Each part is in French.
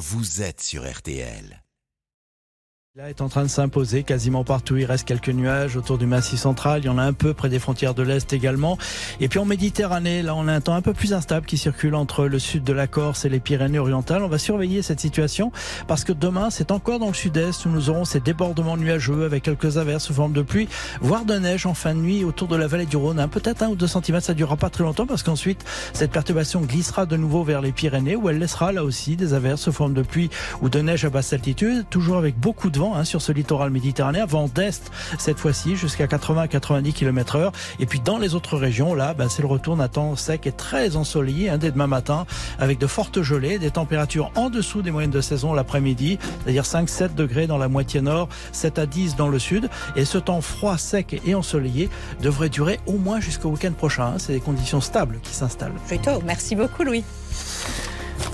vous êtes sur RTL. Là est en train de s'imposer quasiment partout. Il reste quelques nuages autour du massif central. Il y en a un peu près des frontières de l'Est également. Et puis en Méditerranée, là, on a un temps un peu plus instable qui circule entre le sud de la Corse et les Pyrénées orientales. On va surveiller cette situation parce que demain, c'est encore dans le sud-est où nous aurons ces débordements nuageux avec quelques averses sous forme de pluie, voire de neige en fin de nuit autour de la vallée du Rhône. Peut-être un ou deux centimètres. Ça durera pas très longtemps parce qu'ensuite, cette perturbation glissera de nouveau vers les Pyrénées où elle laissera là aussi des averses sous forme de pluie ou de neige à basse altitude, toujours avec beaucoup de Hein, sur ce littoral méditerranéen, vent d'est cette fois-ci jusqu'à 80 90 km heure. Et puis dans les autres régions, là, bah, c'est le retour d'un temps sec et très ensoleillé hein, dès demain matin, avec de fortes gelées, des températures en dessous des moyennes de saison l'après-midi, c'est-à-dire 5-7 degrés dans la moitié nord, 7 à 10 dans le sud. Et ce temps froid, sec et ensoleillé devrait durer au moins jusqu'au week-end prochain. Hein. C'est des conditions stables qui s'installent. Plutôt. Merci beaucoup, Louis.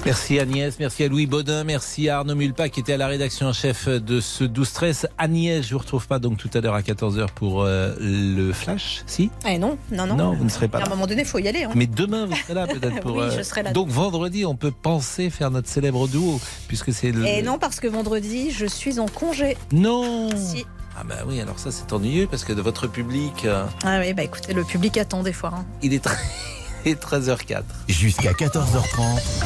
Merci Agnès, merci à Louis Baudin, merci à Arnaud Mulpa qui était à la rédaction en chef de ce 12-13. Agnès, je vous retrouve pas donc tout à l'heure à 14h pour euh, le flash, si? Eh non, non, non. Non, vous ne serez pas là. À un moment donné, il faut y aller. Hein. Mais demain, vous serez là peut-être pour... oui, je euh, serai là. Donc vendredi, on peut penser faire notre célèbre duo, puisque c'est le... Et non, parce que vendredi, je suis en congé. Non Si. Ah bah oui, alors ça c'est ennuyeux parce que de votre public... Euh, ah oui, bah écoutez, le public attend des fois. Hein. Il est très... 13h04. Jusqu'à 14h30.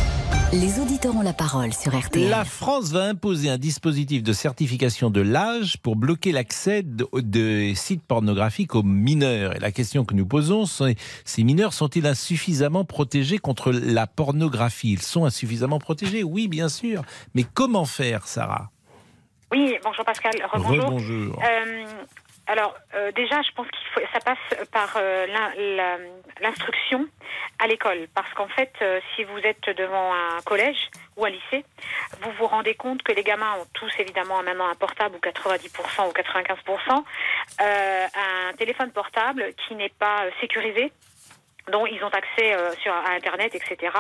Les auditeurs ont la parole sur RTL. La France va imposer un dispositif de certification de l'âge pour bloquer l'accès de, sites pornographiques aux mineurs. Et la question que nous posons, c'est ces mineurs sont-ils insuffisamment protégés contre la pornographie? Ils sont insuffisamment protégés, oui, bien sûr. Mais comment faire, Sarah? Oui, bonjour Pascal. Rebonjour. Euh, alors euh, déjà, je pense que ça passe par euh, l'instruction à l'école, parce qu'en fait, euh, si vous êtes devant un collège ou un lycée, vous vous rendez compte que les gamins ont tous évidemment maintenant un portable ou 90% ou 95%, un téléphone portable qui n'est pas sécurisé dont ils ont accès sur à Internet, etc.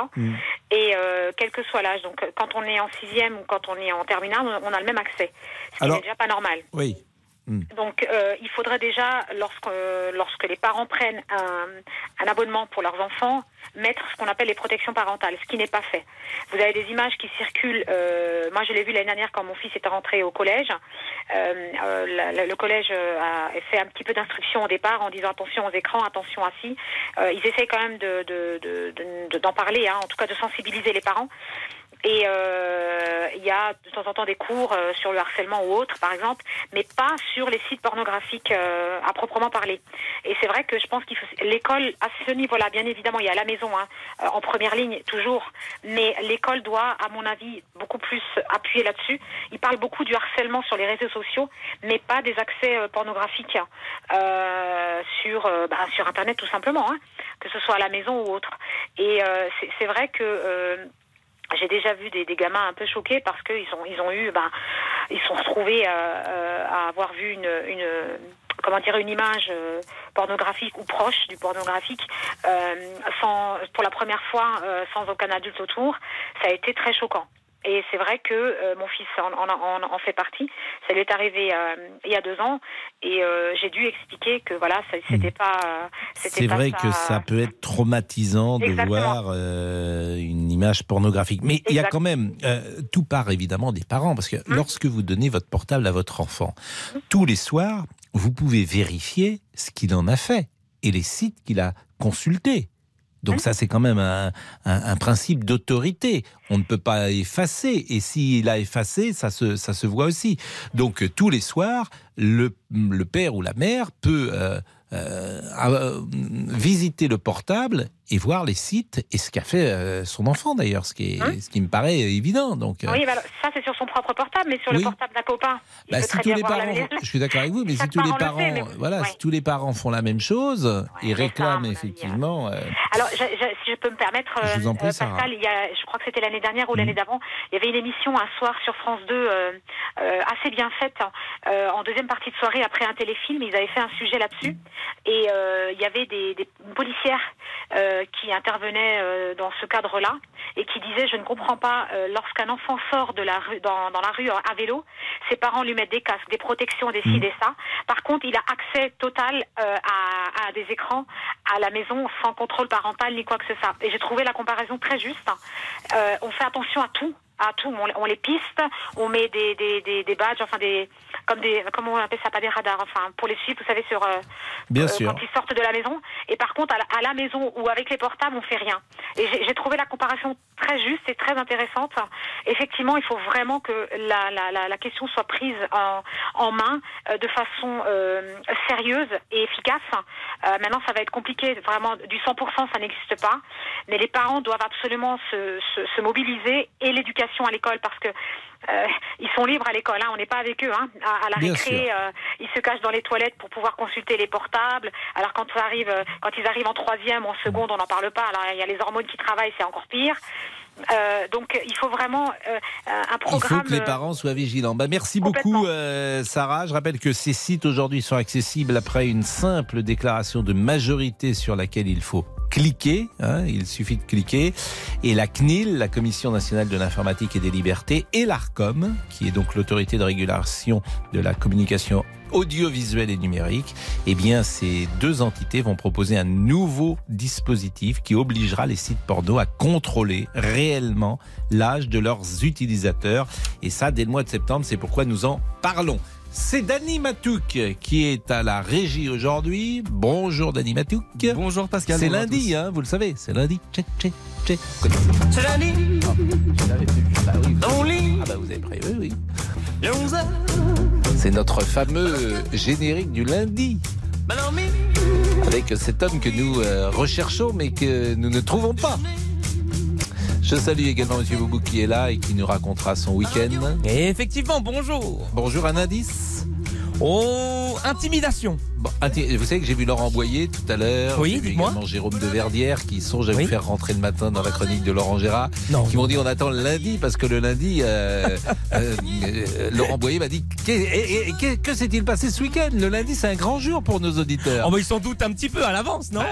Et mm. quel que soit l'âge, donc quand on est en sixième ou quand on est en terminale, on, a le même accès, ce qui n'est déjà pas normal. Oui. Mm. Donc, euh, il faudrait déjà, lorsque, lorsque les parents prennent un, un abonnement pour leurs enfants, mettre ce qu'on appelle les protections parentales, ce qui n'est pas fait. Vous avez des images qui circulent. Euh, moi, je l'ai vu l'année dernière quand mon fils était rentré au collège. Euh, euh le collège a fait un petit peu d'instruction au départ en disant attention aux écrans, attention à ci. Euh, ils essayent quand même de, d'en de, de, parler, hein, en tout cas de sensibiliser les parents. Et euh, il y a de temps en temps des cours euh, sur le harcèlement ou autre, par exemple, mais pas sur les sites pornographiques euh, à proprement parler. Et c'est vrai que je pense qu'il faut l'école à ce niveau-là, bien évidemment, il y a la maison hein, en première ligne toujours, mais l'école doit, à mon avis, beaucoup plus appuyer là-dessus. Il parle beaucoup du harcèlement sur les réseaux sociaux, mais pas des accès pornographiques sur bah, sur Internet tout simplement, hein, que ce soit à la maison ou autre. Et c'est vrai que j'ai déjà vu des, gamins un peu choqués parce qu'ils ont ils ont eu ben ils sont retrouvés euh, euh, à avoir vu une, une comment dire une image euh, pornographique ou proche du pornographique sans pour la première fois sans aucun adulte autour. Ça a été très choquant et c'est vrai que euh, mon fils en, en, en, fait partie. Ça lui est arrivé euh, il y a deux ans et euh, j'ai dû expliquer que voilà, c'était hmm. pas. c'est vrai que ça peut être traumatisant de voir une image pornographique. Mais il y a quand même tout part évidemment des parents parce que hmm. lorsque vous donnez votre portable à votre enfant, hmm. tous les soirs, vous pouvez vérifier ce qu'il en a fait et les sites qu'il a consultés. Donc hein ça, c'est quand même un, un, principe d'autorité. On ne peut pas effacer. Et s'il a effacé, ça se, ça se voit aussi. Donc tous les soirs, le, le père ou la mère peut euh, euh, euh, visiter le portable et voir les sites et ce qu'a fait euh, son enfant d'ailleurs, ce qui est, hein ce qui me paraît évident. Donc oui, bah, ça c'est sur son propre portable, mais sur le portable d'un copain. Bah, si tous les parents, je suis d'accord avec vous, mais si tous les parents, voilà, si tous les parents font la même chose, ils réclament effectivement. Alors, je, si je peux me permettre, je Pascal, il y a, je crois que c'était l'année dernière ou l'année mmh. d'avant, il y avait une émission un soir sur France 2 assez bien faite en deuxième partie de soirée après un téléfilm. Ils avaient fait un sujet là-dessus. Et euh, il y avait des, des policières euh, qui intervenaient euh, dans ce cadre-là et qui disaient je ne comprends pas lorsqu'un enfant sort de la rue dans, dans, la rue à vélo, ses parents lui mettent des casques, des protections, des ci, mmh. des ça. Par contre, il a accès total à, à, des écrans à la maison sans contrôle parental ni quoi que ce soit. Et j'ai trouvé la comparaison très juste. on fait attention à tout à tout. On, les piste, on met des, des, des, des badges, enfin des comme des comment on appelle ça pas des radars, enfin pour les suivre, vous savez sur euh, Bien euh, sûr. quand ils sortent de la maison. Et par contre à la, à la maison ou avec les portables, on fait rien. Et j'ai trouvé la comparaison très juste et très intéressante. Effectivement, il faut vraiment que la, la, la, la question soit prise en, en main euh, de façon euh, sérieuse et efficace. Maintenant, ça va être compliqué. Vraiment, du 100%, ça n'existe pas. Mais les parents doivent absolument se, se, se mobiliser et l'éducation à l'école parce que euh, ils sont libres à l'école. Hein. On n'est pas avec eux. Hein. À, à la Bien récré, euh, ils se cachent dans les toilettes pour pouvoir consulter les portables. Alors quand ça arrive, euh, quand ils arrivent en troisième, en seconde, on n'en parle pas. Alors il y a les hormones qui travaillent, c'est encore pire. Euh, donc il faut vraiment un Il programme. faut que les parents soient vigilants. Bah, merci beaucoup, Sarah. Je rappelle que ces sites aujourd'hui sont accessibles après une simple déclaration de majorité sur laquelle il faut cliquer. hein, il suffit de cliquer. Et la CNIL, la Commission nationale de l'informatique et des libertés, et l'ARCOM, qui est donc l'autorité de régulation de la communication audiovisuelle et numérique, eh bien, ces deux entités vont proposer un nouveau dispositif qui obligera les sites porno à contrôler réellement l'âge de leurs utilisateurs. Et ça, dès le mois de septembre, c'est pourquoi nous en parlons. C'est Dani Matouk qui est à la régie aujourd'hui. Bonjour Dani Matouk. Bonjour Pascal. C'est lundi, hein, vous le savez, c'est lundi. Tché, tché, tché. C'est lundi, Je l'avais vu. Bah oui, vous- dans lit, Ah bah vous avez prévu, oui. il est 11 heures, C'est notre fameux générique du lundi. avec cet homme que nous euh, recherchons mais que nous ne trouvons pas. Je salue également Monsieur Boubou qui est là et qui nous racontera son week-end. Et effectivement, bonjour. Bonjour, un indice? Oh, intimidation. Bon, inti- vous savez que j'ai vu Laurent Boyer tout à l'heure. Oui, J'ai également Jérôme de Verdière qui songe à Oui. vous faire rentrer le matin dans la chronique de Laurent Gérard. Non. Qui m'ont dit on attend le lundi parce que le lundi, euh, euh, euh, Laurent Boyer m'a dit que, et- et- que, que s'est-il passé ce week-end? Le lundi, c'est un grand jour pour nos auditeurs. Oh, bah, ils s'en doutent un petit peu à l'avance, non? Bah,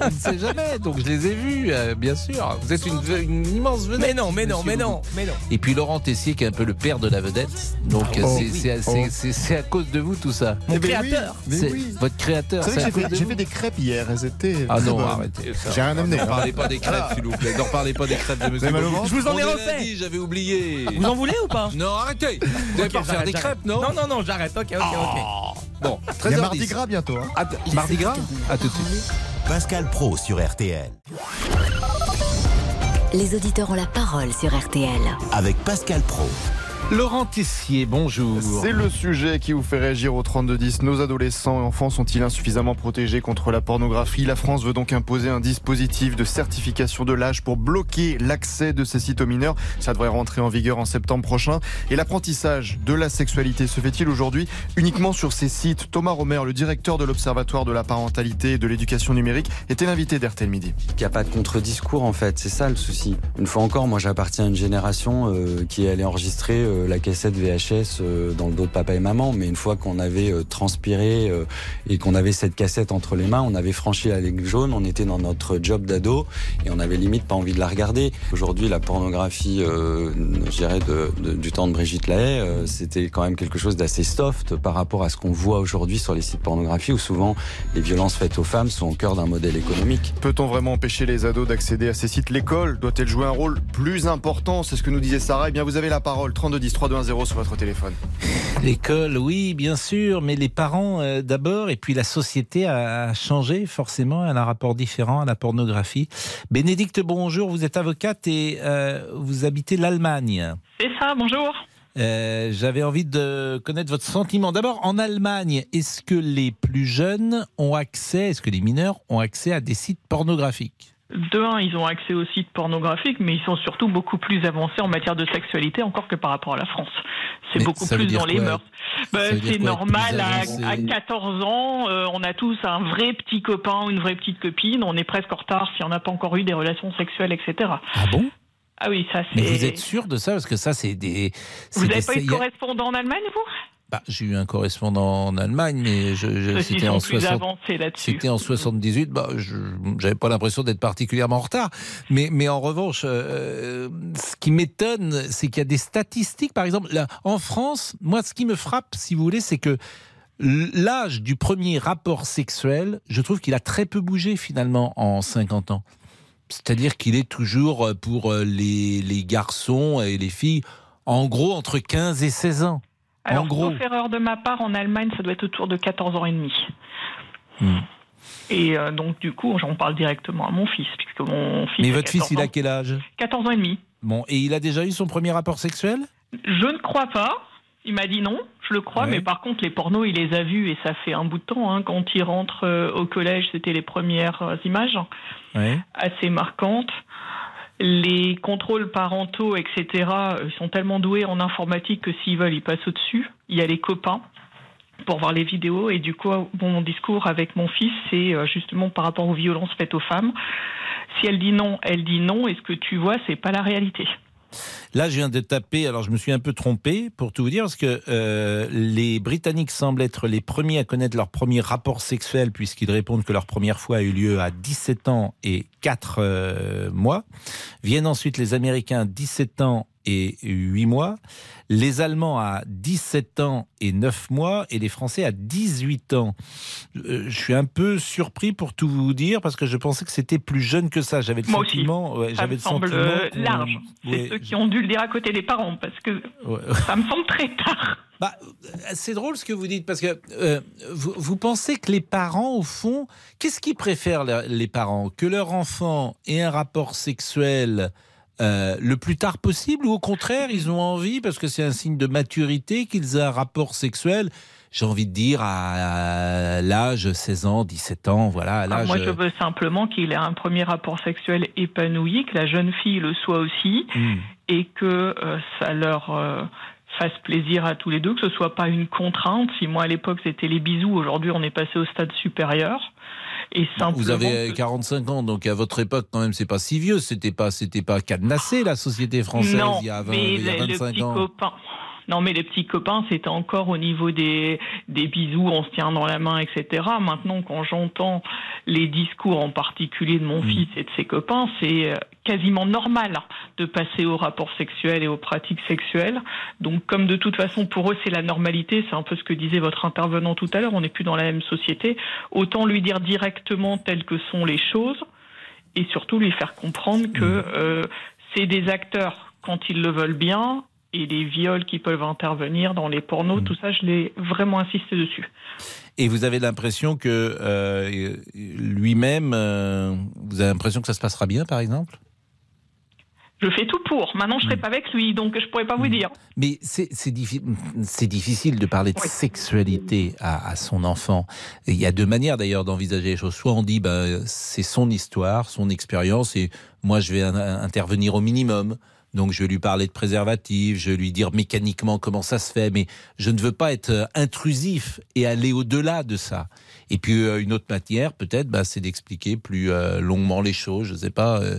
on ne sait jamais, donc je les ai vus, bien sûr. Vous êtes une, une immense vedette. Mais non, mais non, mais non, mais non. Et puis Laurent Tessier, qui est un peu le père de la vedette. Donc oh, c'est oui. c'est- c'est à cause de vous tout ça. Mon créateur. C'est oui. votre créateur. J'ai fait, de fait des crêpes hier, elles étaient. Ah très non, bonnes. arrêtez. ça. J'ai rien amené. Ne hein. parlez pas des crêpes, s'il vous plaît. Ne reparlez pas des crêpes de monsieur. avez mal au Boubou. ventre Je vous en ai refait. lundi, J'avais oublié. Vous en voulez ou pas? Non, arrêtez. Vous n'allez pas faire des crêpes, non Non, non, non, j'arrête. Ok, ok, ok. Bon, Il y a 13 Mardi Gras bientôt. hein. Mardi Gras À tout de suite. Pascal Pro sur RTL. Les auditeurs ont la parole sur RTL. Avec Pascal Pro. Laurent Tessier, bonjour. C'est le sujet qui vous fait réagir au 3210. Nos adolescents et enfants sont-ils insuffisamment protégés contre la pornographie? La France veut donc imposer un dispositif de certification de l'âge pour bloquer l'accès de ces sites aux mineurs. Ça devrait rentrer en vigueur en septembre prochain. Et l'apprentissage de la sexualité se fait-il aujourd'hui uniquement sur ces sites? Thomas Romer, le directeur de l'Observatoire de la parentalité et de l'éducation numérique, était l'invité d'RTL Midi. Il n'y a pas de contre-discours en fait, c'est ça le souci. Une fois encore, moi j'appartiens à une génération euh, qui est allée enregistrer euh, la cassette VHS euh, dans le dos de papa et maman, mais une fois qu'on avait euh, transpiré euh, et qu'on avait cette cassette entre les mains, on avait franchi la ligne jaune, on était dans notre job d'ado et on avait limite pas envie de la regarder. Aujourd'hui, la pornographie, euh, je dirais du temps de Brigitte Lahaye, euh, c'était quand même quelque chose d'assez soft par rapport à ce qu'on voit aujourd'hui sur les sites pornographiques où souvent les violences faites aux femmes sont au cœur d'un modèle économique. Peut-on vraiment empêcher les ados d'accéder à ces sites? L'école doit-elle jouer un rôle plus important? C'est ce que nous disait Sarah. Eh bien, vous avez la parole. 3210 3210 sur votre téléphone. L'école, oui, bien sûr, mais les parents euh, d'abord, et puis la société a changé forcément, elle a un rapport différent à la pornographie. Bénédicte, bonjour, vous êtes avocate et euh, vous habitez l'Allemagne. C'est ça, bonjour. Euh, J'avais envie de connaître votre sentiment. D'abord, en Allemagne, est-ce que les plus jeunes ont accès, est-ce que les mineurs ont accès à des sites pornographiques? De un, ils ont accès aux sites pornographiques, mais ils sont surtout beaucoup plus avancés en matière de sexualité encore que par rapport à la France. C'est beaucoup plus dans les mœurs. Bah, c'est normal, à, à 14 ans, euh, on a tous un vrai petit copain, une vraie petite copine, on est presque en retard si on n'a pas encore eu des relations sexuelles, etc. Ah bon? Ah oui, ça c'est... Mais vous êtes sûr de ça? Parce que ça, c'est des... Vous n'avez pas eu de correspondant en Allemagne, vous? Bah, J'ai eu un correspondant en Allemagne, mais je, je- c'était en plus 60... avancés là-dessus. C'était en 78, bah, je j'avais pas l'impression d'être particulièrement en retard. Mais, mais en revanche, euh, ce qui m'étonne, c'est qu'il y a des statistiques, par exemple, là, en France, moi, ce qui me frappe, si vous voulez, c'est que l'âge du premier rapport sexuel, je trouve qu'il a très peu bougé finalement en 50 ans. C'est-à-dire qu'il est toujours euh, pour euh, les, les garçons et les filles, en gros, entre 15 et 16 ans. Alors, en gros. sauf erreur de ma part, en Allemagne, ça doit être autour de 14 ans et demi. Hmm. Et euh, donc, du coup, j'en parle directement à mon fils, puisque mon fils. Mais votre fils, 14 il a quel âge? 14 ans et demi. Bon, et il a déjà eu son premier rapport sexuel? Je ne crois pas. Il m'a dit non, je le crois, Ouais. mais par contre, les pornos, il les a vus et ça fait un bout de temps. hein. Quand il rentre euh, au collège, c'était les premières euh, images assez marquantes. Les contrôles parentaux, etc., euh, sont tellement doués en informatique que s'ils veulent, ils passent au-dessus. Il y a les copains pour voir les vidéos. Et du coup, mon discours avec mon fils, c'est euh, justement par rapport aux violences faites aux femmes. Si elle dit non, elle dit non. Et ce que tu vois, c'est pas la réalité. Là, je viens de taper, alors je me suis un peu trompé pour tout vous dire, parce que euh, les Britanniques semblent être les premiers à connaître leur premier rapport sexuel, puisqu'ils répondent que leur première fois a eu lieu à 17 ans et 4 euh, mois. Viennent ensuite les Américains, 17 ans et 8 mois. Les Allemands à 17 ans et 9 mois. Et les Français à 18 ans. Euh, je suis un peu surpris pour tout vous dire, parce que je pensais que c'était plus jeune que ça. J'avais le Moi sentiment... ouais, Ça j'avais me le semble sentiment euh, large. C'est Ouais. ceux qui ont dû le dire à côté des parents, parce que Ouais. ça me semble très tard. Bah, c'est drôle ce que vous dites parce que euh, vous, vous pensez que les parents, au fond, qu'est-ce qu'ils préfèrent les les parents? Que leur enfant ait un rapport sexuel euh, le plus tard possible ou au contraire, ils ont envie, parce que c'est un signe de maturité, qu'ils aient un rapport sexuel j'ai envie de dire à l'âge 16 ans, 17 ans, voilà, à Ah, l'âge. Moi, je veux simplement qu'il ait un premier rapport sexuel épanoui, que la jeune fille le soit aussi, Hmm. et que euh, ça leur euh, fasse plaisir à tous les deux, que ce soit pas une contrainte. Si moi à l'époque c'était les bisous, aujourd'hui on est passé au stade supérieur. Et simplement Vous avez euh, que- 45 ans, donc à votre époque, quand même, c'est pas si vieux. C'était pas, c'était pas cadenassé la société française non, il y a, 20, mais il y a le- le 25 petit ans. copain. Non, mais les petits copains, c'était encore au niveau des, des bisous, on se tient dans la main, etc. Maintenant, quand j'entends les discours en particulier de mon Mm. fils et de ses copains, c'est euh, quasiment normal de passer aux rapports sexuels et aux pratiques sexuelles. Donc, comme de toute façon, pour eux, c'est la normalité, c'est un peu ce que disait votre intervenant tout à l'heure, on n'est plus dans la même société, autant lui dire directement telles que sont les choses et surtout lui faire comprendre que euh, c'est des acteurs quand ils le veulent bien et les viols qui peuvent intervenir dans les pornos, tout ça, je l'ai vraiment insisté dessus. Et vous avez l'impression que euh, lui-même, euh, vous avez l'impression que ça se passera bien, par exemple? Je fais tout pour. Maintenant, je serai pas avec lui, donc je pourrais pas vous dire. Mais c'est diffi- difficile de parler de sexualité à, à son enfant. Et il y a deux manières d'ailleurs d'envisager les choses. Soit on dit ben, c'est son histoire, son expérience, et moi je vais in- intervenir au minimum. Donc je vais lui parler de préservatif, je vais lui dire mécaniquement comment ça se fait, mais je ne veux pas être euh, intrusif et aller au-delà de ça. Et puis euh, une autre matière, peut-être, ben, c'est d'expliquer plus euh, longuement les choses. Je ne sais pas euh,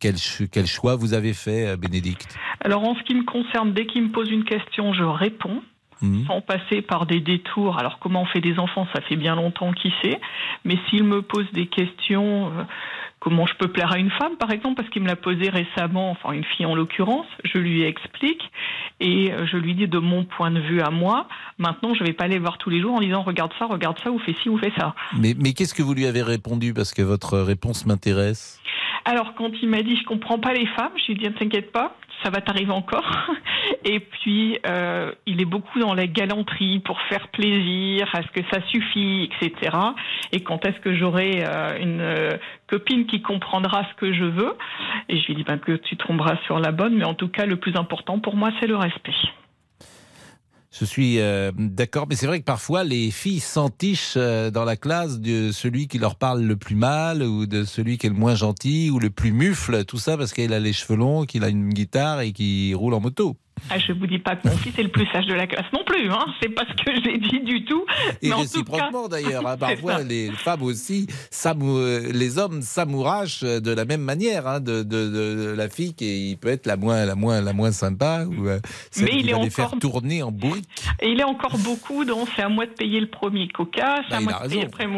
quel, ch- quel choix vous avez fait, Bénédicte? Alors, en ce qui me concerne, dès qu'il me pose une question, je réponds. Mhm. Sans passer par des détours. Alors, comment on fait des enfants, ça fait bien longtemps qui sait. Mais s'il me pose des questions, comment je peux plaire à une femme, par exemple, parce qu'il me l'a posé récemment, enfin une fille en l'occurrence, je lui explique et euh, je lui dis de mon point de vue à moi. Maintenant, je vais pas aller voir tous les jours en disant regarde ça, regarde ça, ou fais ci, ou fais ça. Mais, mais qu'est-ce que vous lui avez répondu? Parce que votre réponse m'intéresse. Alors, quand il m'a dit je comprends pas les femmes, je lui ai dit ne t'inquiète pas, ça va t'arriver encore. Et puis, euh, il est beaucoup dans la galanterie pour faire plaisir, est-ce que ça suffit, etc. Et quand est-ce que j'aurai euh, une euh, copine qui comprendra ce que je veux? Et je lui dit ben, que tu tomberas sur la bonne, mais en tout cas, le plus important pour moi, c'est le respect. Je suis euh, d'accord, mais c'est vrai que parfois les filles s'entichent euh, dans la classe de celui qui leur parle le plus mal ou de celui qui est le moins gentil ou le plus mufle, tout ça parce qu'il a les cheveux longs, qu'il a une guitare et qu'il roule en moto. Ah, je vous dis pas que mon fils est le plus sage de la classe non plus, hein. c'est pas ce que j'ai dit du tout. Et Mais réciproquement d'ailleurs, hein, parfois ça. les femmes aussi, euh, les hommes s'amourachent de la même manière hein, de, de- de- de la fille qui peut être la moins, la moins, la moins sympa ou euh, celle Mais qui il est va les encore- faire tourner en bourrique. Et il est encore beaucoup dans c'est à moi de payer le premier coca, c'est Bah, à moi de payer le premier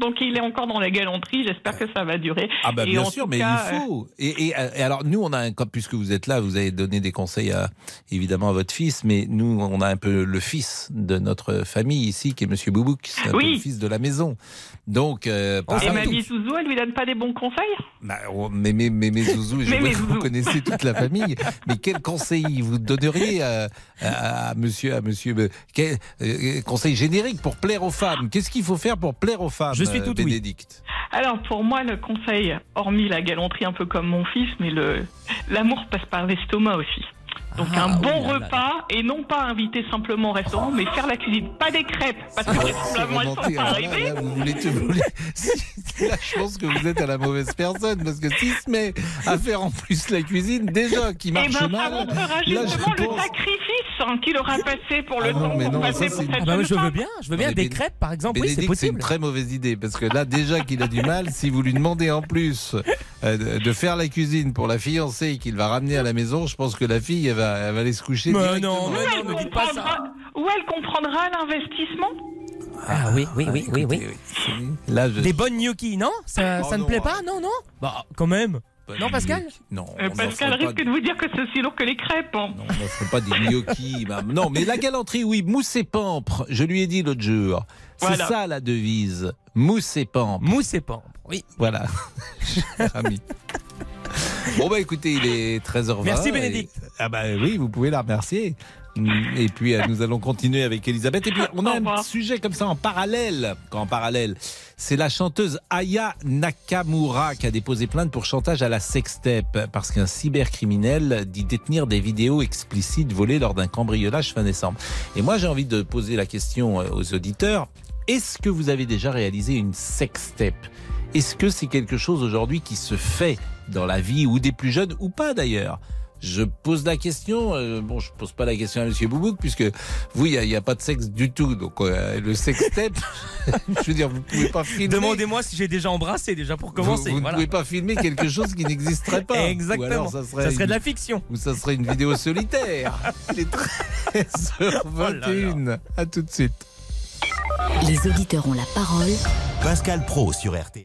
donc il est encore dans la galanterie, j'espère que ça va durer. Ah bah Et bien en sûr, mais cas, il faut. Et, et- et alors nous, on a un, puisque vous êtes là, vous avez donné des conseils à évidemment à votre fils, mais nous, on a un peu le fils de notre famille ici, qui est Monsieur Boubouk, c'est Oui. le fils de la maison. Donc, euh, Et mamie Zouzou, elle lui donne pas des bons conseils? Bah, oh, mais, mais, mais, mais Zouzou, je Mais, vois mais que vous connaissez toute la famille. Mais quel conseil vous donneriez à, à- à monsieur, à monsieur, euh, quel euh, conseil générique pour plaire aux femmes? Qu'est-ce qu'il faut faire pour plaire aux femmes Je suis euh, tout oui. Bénédicte? Alors pour moi, le conseil, hormis la galanterie un peu comme mon fils, mais le l'amour passe par l'estomac aussi. Donc Ah, un bon oui, là, là, repas et non pas inviter simplement au restaurant, mais faire la cuisine, pas des crêpes, parce que elles sont pas Alors là, arrivées. là, vous voulez, vous voulez- là, je pense que vous êtes à la mauvaise personne parce que s'il se met à faire en plus la cuisine, déjà qui Et marche ben ça mal. montrera là, je justement le pense- sacrifice hein, qu'il aura passé pour le Ah non, temps pour non, passer ça, pour cette Ah bah oui, je veux bien, je veux bien des crêpes par exemple, oui c'est c'est une possible. très mauvaise idée parce que là déjà qu'il a du mal, si vous lui demandez en plus euh, de- de faire la cuisine pour la fiancée qu'il va ramener à la maison, je pense que la fille elle va, elle va aller se coucher. Mais directement. non, mais Où non, elle ne dites pas ça. comprendra- Où elle comprendra l'investissement Ah oui, oui, oui, oui, Écoutez, oui. c'est- Là, je... Des bonnes gnocchis, non Ça, Oh ça ne plaît pas arrête. Non, non Bah quand même. Non, Pascal Non, Euh, Pascal pas risque de vous dire que c'est aussi lourd que les crêpes. hein. Non, on ne ferait pas des gnocchis. bah, non, mais la galanterie, oui, mousse et pampre. Je lui ai dit l'autre jour. C'est Voilà. ça la devise. Mousse et pampre. Mousse et pampre. Oui. Voilà. Cher ami. Bon, bah écoutez, il est 13h20. Merci, et- Bénédicte. Ah, bah oui, vous pouvez la remercier. Et puis, euh, nous allons continuer avec Elisabeth. Et puis, on a un sujet comme ça en parallèle. En parallèle, c'est la chanteuse Aya Nakamura qui a déposé plainte pour chantage à la sextape parce qu'un cybercriminel dit détenir des vidéos explicites volées lors d'un cambriolage fin décembre. Et moi, j'ai envie de poser la question euh, aux auditeurs. Est-ce que vous avez déjà réalisé une sextape? Est-ce que c'est quelque chose aujourd'hui qui se fait dans la vie ou des plus jeunes ou pas d'ailleurs je pose la question, euh, bon, je pose pas la question à Monsieur Boubouk puisque vous, il n'y a, pas de sexe du tout, donc euh, le sextape, je veux dire, vous pouvez pas filmer. Demandez-moi si j'ai déjà embrassé déjà pour commencer. Vous, vous ne poopez pas filmer quelque chose qui n'existerait pas. Exactement. Ou alors ça serait, Ça serait de la fiction. ou ça serait une vidéo solitaire. Il est 13h21. À tout de suite. Les auditeurs ont la parole. Pascal Pro sur RTL.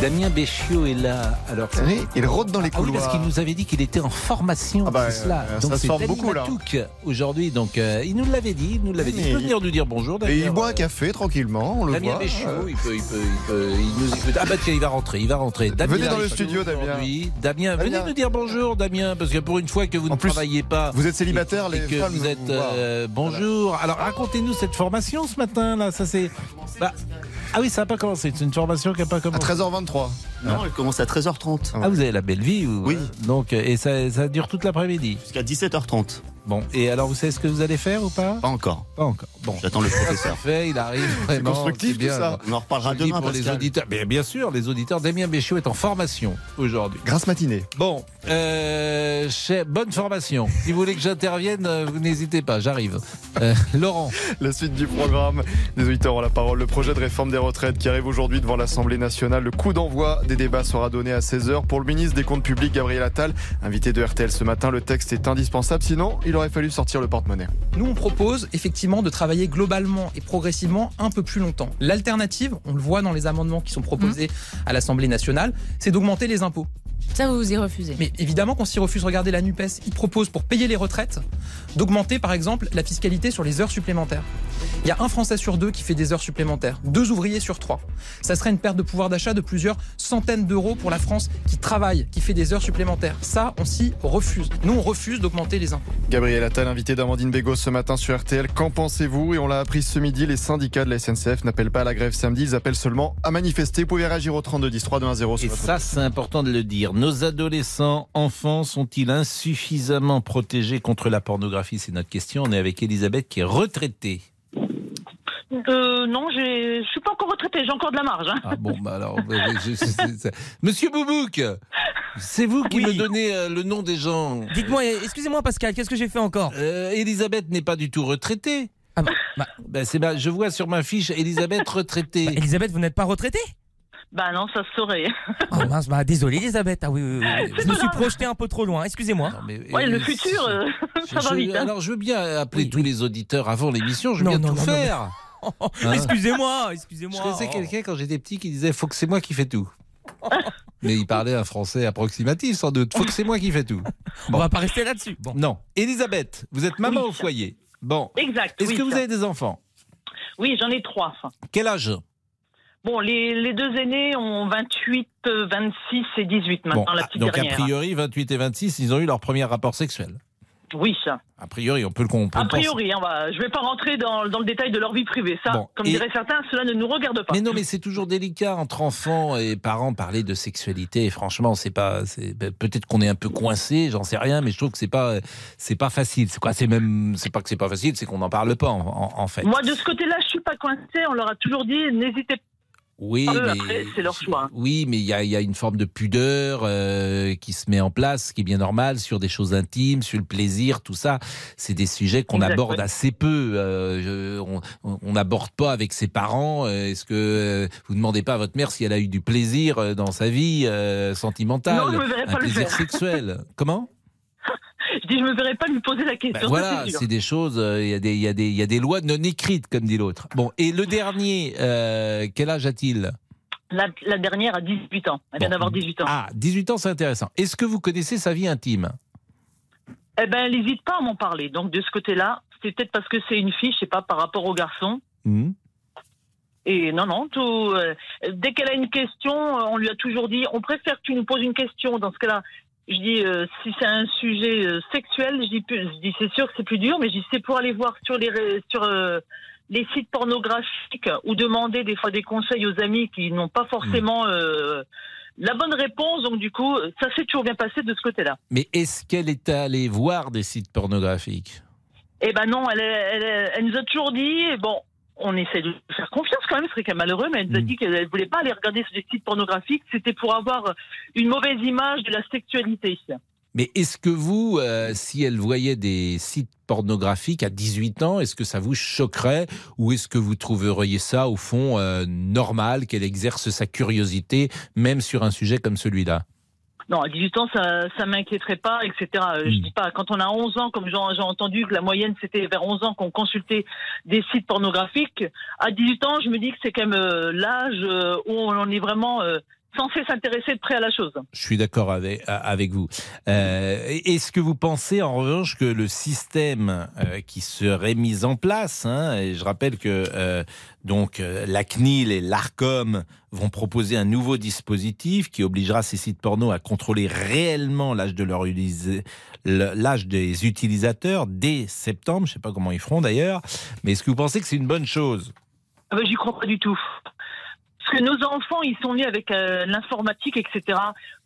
Damien Béchiot est là. Alors, Oui, il rôde dans les Ah oui, parce couloirs. qu'il nous avait dit qu'il était en formation. Ah bah, cela. euh, Donc ça se forme beaucoup, là. Aujourd'hui. Donc euh, il nous l'avait dit. Il nous l'avait dit. Il peut venir nous dire bonjour. Et il boit un café tranquillement, on le Damien voit. Béchiot, Euh, il, peut, il, peut, il, peut- il nous écoute. Ah bah tiens, il va rentrer, il va rentrer. Damien Venez dans le studio, Damien. Damien, venez nous dire bonjour, Damien, parce que pour une fois que vous En ne plus, travaillez pas, Vous êtes célibataire, et les que vous êtes bonjour. Alors racontez-nous cette formation ce matin là. Ça c'est. Bah, ah oui, ça n'a pas commencé. C'est une formation qui n'a pas À commencé. 13h23. Non, elle commence à 13h30 Ah, vous avez la belle vie ou- Oui. Donc euh, et ça, ça dure toute l'après-midi. jusqu'à 17h30. Bon. Et alors vous savez ce que vous allez faire ou pas? Pas encore. Pas encore. Bon. J'attends le professeur. fait, il arrive vraiment. constructif, bien, tout ça. alors. On en reparlera demain, pour les Pascal. auditeurs. Mais bien sûr, les auditeurs. Damien Béchiot est en formation aujourd'hui. Grâce matinée. Bon, euh, chez- bonne formation. Si vous voulez que j'intervienne, euh, vous n'hésitez pas, j'arrive. Euh, Laurent, La suite du programme. Les auditeurs ont la parole. Le projet de réforme des retraites qui arrive aujourd'hui devant l'Assemblée nationale. Le coup d'envoi des débats sera donné à 16h. Pour le ministre des Comptes publics, Gabriel Attal, invité de RTL ce matin, le texte est indispensable. Sinon, il aurait fallu sortir le porte-monnaie. Nous, on propose effectivement de travailler globalement et progressivement un peu plus longtemps. L'alternative, on le voit dans les amendements qui sont proposés à l'Assemblée nationale, c'est d'augmenter les impôts. Ça, vous y refusez. Mais évidemment qu'on s'y refuse. Regardez la NUPES. Ils proposent pour payer les retraites d'augmenter par exemple la fiscalité sur les heures supplémentaires. Il y a un Français sur deux qui fait des heures supplémentaires, deux ouvriers sur trois. Ça serait une perte de pouvoir d'achat de plusieurs centaines d'euros pour la France qui travaille, qui fait des heures supplémentaires. Ça, on s'y refuse. Nous, on refuse d'augmenter les impôts. Gabriel Attal, invité d'Amandine Begos ce matin sur RTL. Qu'en pensez-vous? Et on l'a appris ce midi, les syndicats de la SNCF n'appellent pas à la grève samedi, ils appellent seulement à manifester. Vous pouvez réagir au 32 10 3 2 1 0 et ça c'est important de le dire, nos adolescents, enfants sont-ils insuffisamment protégés contre la pornographie? C'est notre question. On est avec Elisabeth qui est retraitée. Euh, non, je suis pas encore retraité, j'ai encore de la marge. hein. Ah bon, bah alors, je- je- Monsieur Boubouk, c'est vous qui Oui. me donnez euh, le nom des gens. Dites-moi, excusez-moi Pascal, qu'est-ce que j'ai fait encore? Euh, Elisabeth n'est pas du tout retraitée. Ah bah, bah, Ben, c'est je vois sur ma fiche Elisabeth retraitée. bah, Elisabeth, vous n'êtes pas retraitée? Bah non, ça se saurait. Oh mince, bah désolé Elisabeth. Ah oui, oui, oui. Je me suis projeté un peu trop loin, excusez-moi. Ouais, le euh, futur, euh, ça je- va vite. hein. Alors, je veux bien appeler Oui, tous les auditeurs avant l'émission. Je veux Non, bien non, tout non, faire. Hein excusez-moi, excusez-moi. Je connaissais Oh. quelqu'un quand j'étais petit qui disait faut que c'est moi qui fais tout. Mais il parlait un français approximatif, sans doute. Faut que c'est moi qui fais tout. On va pas rester là-dessus. Bon. Non. Elisabeth, vous êtes maman Oui. au foyer. Bon. Exact. Est-ce oui, que vous avez des enfants? Oui, j'en ai trois. Quel âge? Bon, les, les deux aînés ont 28, euh, 26 et 18 maintenant, Bon, la ah, petite Donc, dernière. a priori, 28 et 26, ils ont eu leur premier rapport sexuel. Oui, ça. A priori, on peut le comprendre. A priori, on va, je ne vais pas rentrer dans, dans le détail de leur vie privée. Ça, Bon, comme et- diraient certains, cela ne nous regarde pas. Mais non, mais c'est toujours délicat entre enfants et parents parler de sexualité. Et franchement, c'est pas, ben, peut-être qu'on est un peu coincé, j'en sais rien, mais je trouve que c'est pas, c'est pas facile. C'est quoi C'est même, c'est pas que c'est pas facile, c'est qu'on n'en parle pas en, en- en fait. Moi, de ce côté-là, je suis pas coincée. On leur a toujours dit, n'hésitez Oui, pas. Eux, mais Après, c'est leur choix. hein. oui, mais il y a, il y a une forme de pudeur euh, qui se met en place, ce qui est bien normal sur des choses intimes, sur le plaisir, tout ça. C'est des sujets qu'on aborde assez peu. euh, on- n'aborde pas avec ses parents. Euh, Est-ce que vous demandez pas à votre mère si elle a eu du plaisir dans sa vie euh, sentimentale, Non, un plaisir sexuel? Comment? Je dis, je me verrai pas lui poser la question. Ben ça, voilà, c'est des choses, euh, il y, a des- il y, a des- il y a des lois non écrites, comme dit l'autre. Bon, et le dernier, euh, quel âge a-t-il? La, la dernière a 18 ans. Elle vient Bon. d'avoir 18 ans. Ah, 18 ans, c'est intéressant. Est-ce que vous connaissez sa vie intime? Eh ben, elle n'hésite pas à m'en parler. Donc, de ce côté-là, c'est peut-être parce que c'est une fille, je sais pas, par rapport au garçon. Hmm Et non, non, tout, euh, dès qu'elle a une question, on lui a toujours dit, on préfère que tu nous poses une question. Dans ce cas-là, je dis, euh, si c'est un sujet euh, sexuel, je dis, je dis c'est sûr que c'est plus dur, mais je dis, c'est pour aller voir sur les, sur, euh, les sites pornographiques ou demander des fois des conseils aux amis qui n'ont pas forcément euh, la bonne réponse. Donc, du coup, ça s'est toujours bien passé de ce côté-là. Mais est-ce qu'elle est allée voir des sites pornographiques? Eh ben non, elle, est- elle, est- elle nous a toujours dit, bon, on essaie de faire confiance quand même, ce serait quand même malheureux, mais elle nous a dit qu'elle ne voulait pas aller regarder sur des sites pornographiques, c'était pour avoir une mauvaise image de la sexualité. Mais est-ce que vous, euh, si elle voyait des sites pornographiques à 18 ans, est-ce que ça vous choquerait ou est-ce que vous trouveriez ça, au fond, euh, normal qu'elle exerce sa curiosité, même sur un sujet comme celui-là? Non, à 18 ans, ça ça m'inquiéterait pas, etc. Euh, Je dis pas, quand on a 11 ans, comme j'ai entendu que la moyenne c'était vers 11 ans qu'on consultait des sites pornographiques, à 18 ans, je me dis que c'est quand même euh, l'âge euh, où on est vraiment euh, censé s'intéresser de près à la chose. Je suis d'accord avec, avec vous. Euh, Est-ce que vous pensez en revanche que le système euh, qui serait mis en place, hein, et je rappelle que euh, donc euh, la CNIL et l'ARCOM vont proposer un nouveau dispositif qui obligera ces sites porno à contrôler réellement l'âge de leur l'âge des utilisateurs dès septembre. Je ne sais pas comment ils feront d'ailleurs, mais est-ce que vous pensez que c'est une bonne chose? Ah ben, j'y crois pas du tout. Parce que nos enfants, ils sont nés avec euh, l'informatique, etc.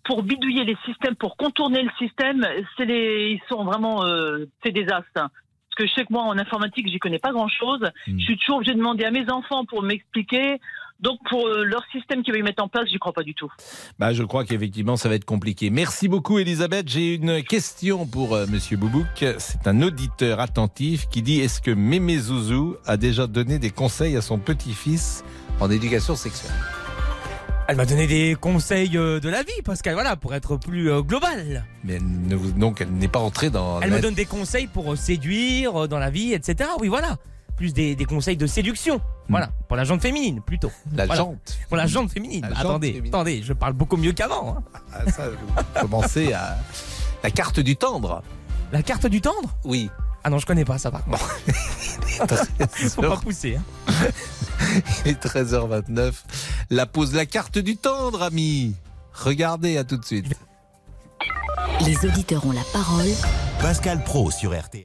Pour bidouiller les systèmes, pour contourner le système, c'est les, ils sont vraiment, euh, c'est des as. Parce que je sais que moi, en informatique, j'y connais pas grand-chose. Je suis toujours obligée de demander à mes enfants pour m'expliquer. Donc, pour euh, leur système qu'ils veulent mettre en place, j'y crois pas du tout. Bah, je crois qu'effectivement, ça va être compliqué. Merci beaucoup, Elisabeth. J'ai une question pour euh, Monsieur Boubouk. C'est un auditeur attentif qui dit Est-ce que Mémé Zouzou a déjà donné des conseils à son petit-fils en éducation sexuelle? Elle m'a donné des conseils euh, de la vie, Pascal, voilà, pour être plus euh, global. Mais elle ne vous- donc, elle n'est pas entrée dans. Elle la- me donne des conseils pour séduire dans la vie, etc. Oui, voilà. Plus des, des conseils de séduction. Voilà. Pour la jante féminine, plutôt. La Voilà. jante. Pour la jante féminine. La Bah, jante attendez, féminine. attendez, je parle beaucoup mieux qu'avant. hein. Ah, ça, vous commencez à. La carte du tendre La carte du tendre? Oui. Ah non, je connais pas ça, par contre. Faut pas pousser. hein. Il est 13h29. La pause, la carte du tendre, ami. Regardez, à tout de suite. Les auditeurs ont la parole. Pascal Pro sur RTL.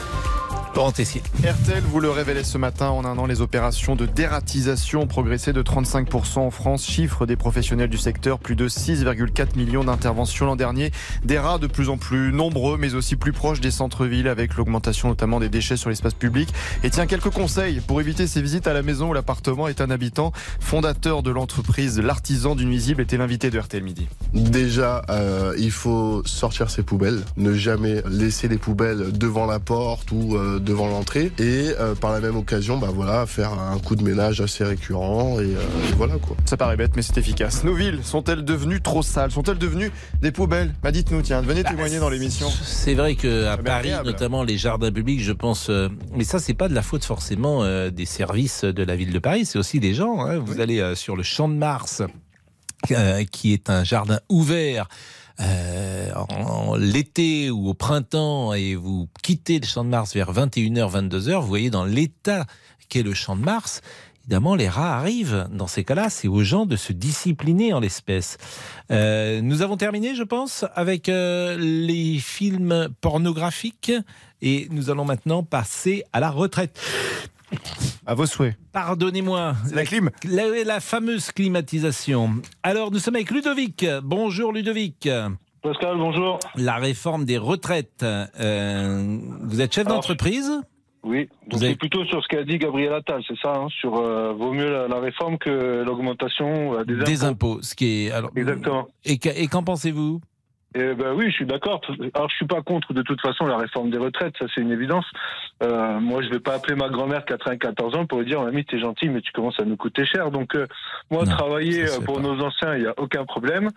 Laurent Tessier. RTL vous le révélait ce matin, en un an, les opérations de dératisation ont progressé de 35% en France. Chiffre des professionnels du secteur, plus de 6,4 millions d'interventions l'an dernier. Des rats de plus en plus nombreux, mais aussi plus proches des centres-villes, avec l'augmentation notamment des déchets sur l'espace public. Et tiens, quelques conseils pour éviter ces visites à la maison où l'appartement est un habitant. Fondateur de l'entreprise L'Artisan du Nuisible était l'invité de RTL Midi. Déjà, euh, il faut sortir ses poubelles, ne jamais laisser les poubelles devant la porte ou euh, devant l'entrée et euh, par la même occasion, bah voilà, faire un coup de ménage assez récurrent et, euh, et voilà quoi. Ça paraît bête, mais c'est efficace. Nos villes sont-elles devenues trop sales? Sont-elles devenues des poubelles? Bah dites-nous, tiens, venez témoigner dans l'émission. C'est vrai que à Paris, notamment les jardins publics, je pense. euh, mais ça, c'est pas de la faute forcément euh, des services de la ville de Paris. C'est aussi des gens. hein. Vous allez euh, sur le Champ de Mars, euh, qui est un jardin ouvert. Euh, en, l'été ou au printemps et vous quittez le champ de Mars vers 21h, 22h, vous voyez dans l'état qu'est le champ de Mars, évidemment les rats arrivent. Dans ces cas-là, c'est aux gens de se discipliner en l'espèce. Euh, nous avons terminé, je pense, avec euh, les films pornographiques et nous allons maintenant passer à la retraite. À vos souhaits. Pardonnez-moi. C'est la clim. La, la fameuse climatisation. Alors, nous sommes avec Ludovic. Bonjour Ludovic. Pascal, bonjour. La réforme des retraites. Euh, vous êtes chef d'entreprise Oui, donc Vous avez- c'est plutôt sur ce qu'a dit Gabriel Attal, c'est ça, hein, sur euh, vaut mieux la, la réforme que l'augmentation euh, des impôts. des impôts. Ce qui est alors. Exactement. Et qu'en pensez-vous? Eh ben oui, je suis d'accord. Alors je suis pas contre de toute façon la réforme des retraites, ça c'est une évidence. Euh, moi je vais pas appeler ma grand-mère 94 ans pour lui dire mamie t'es gentil mais tu commences à nous coûter cher. Donc euh, moi Non, travailler euh, pour pas. nos anciens il y a aucun problème.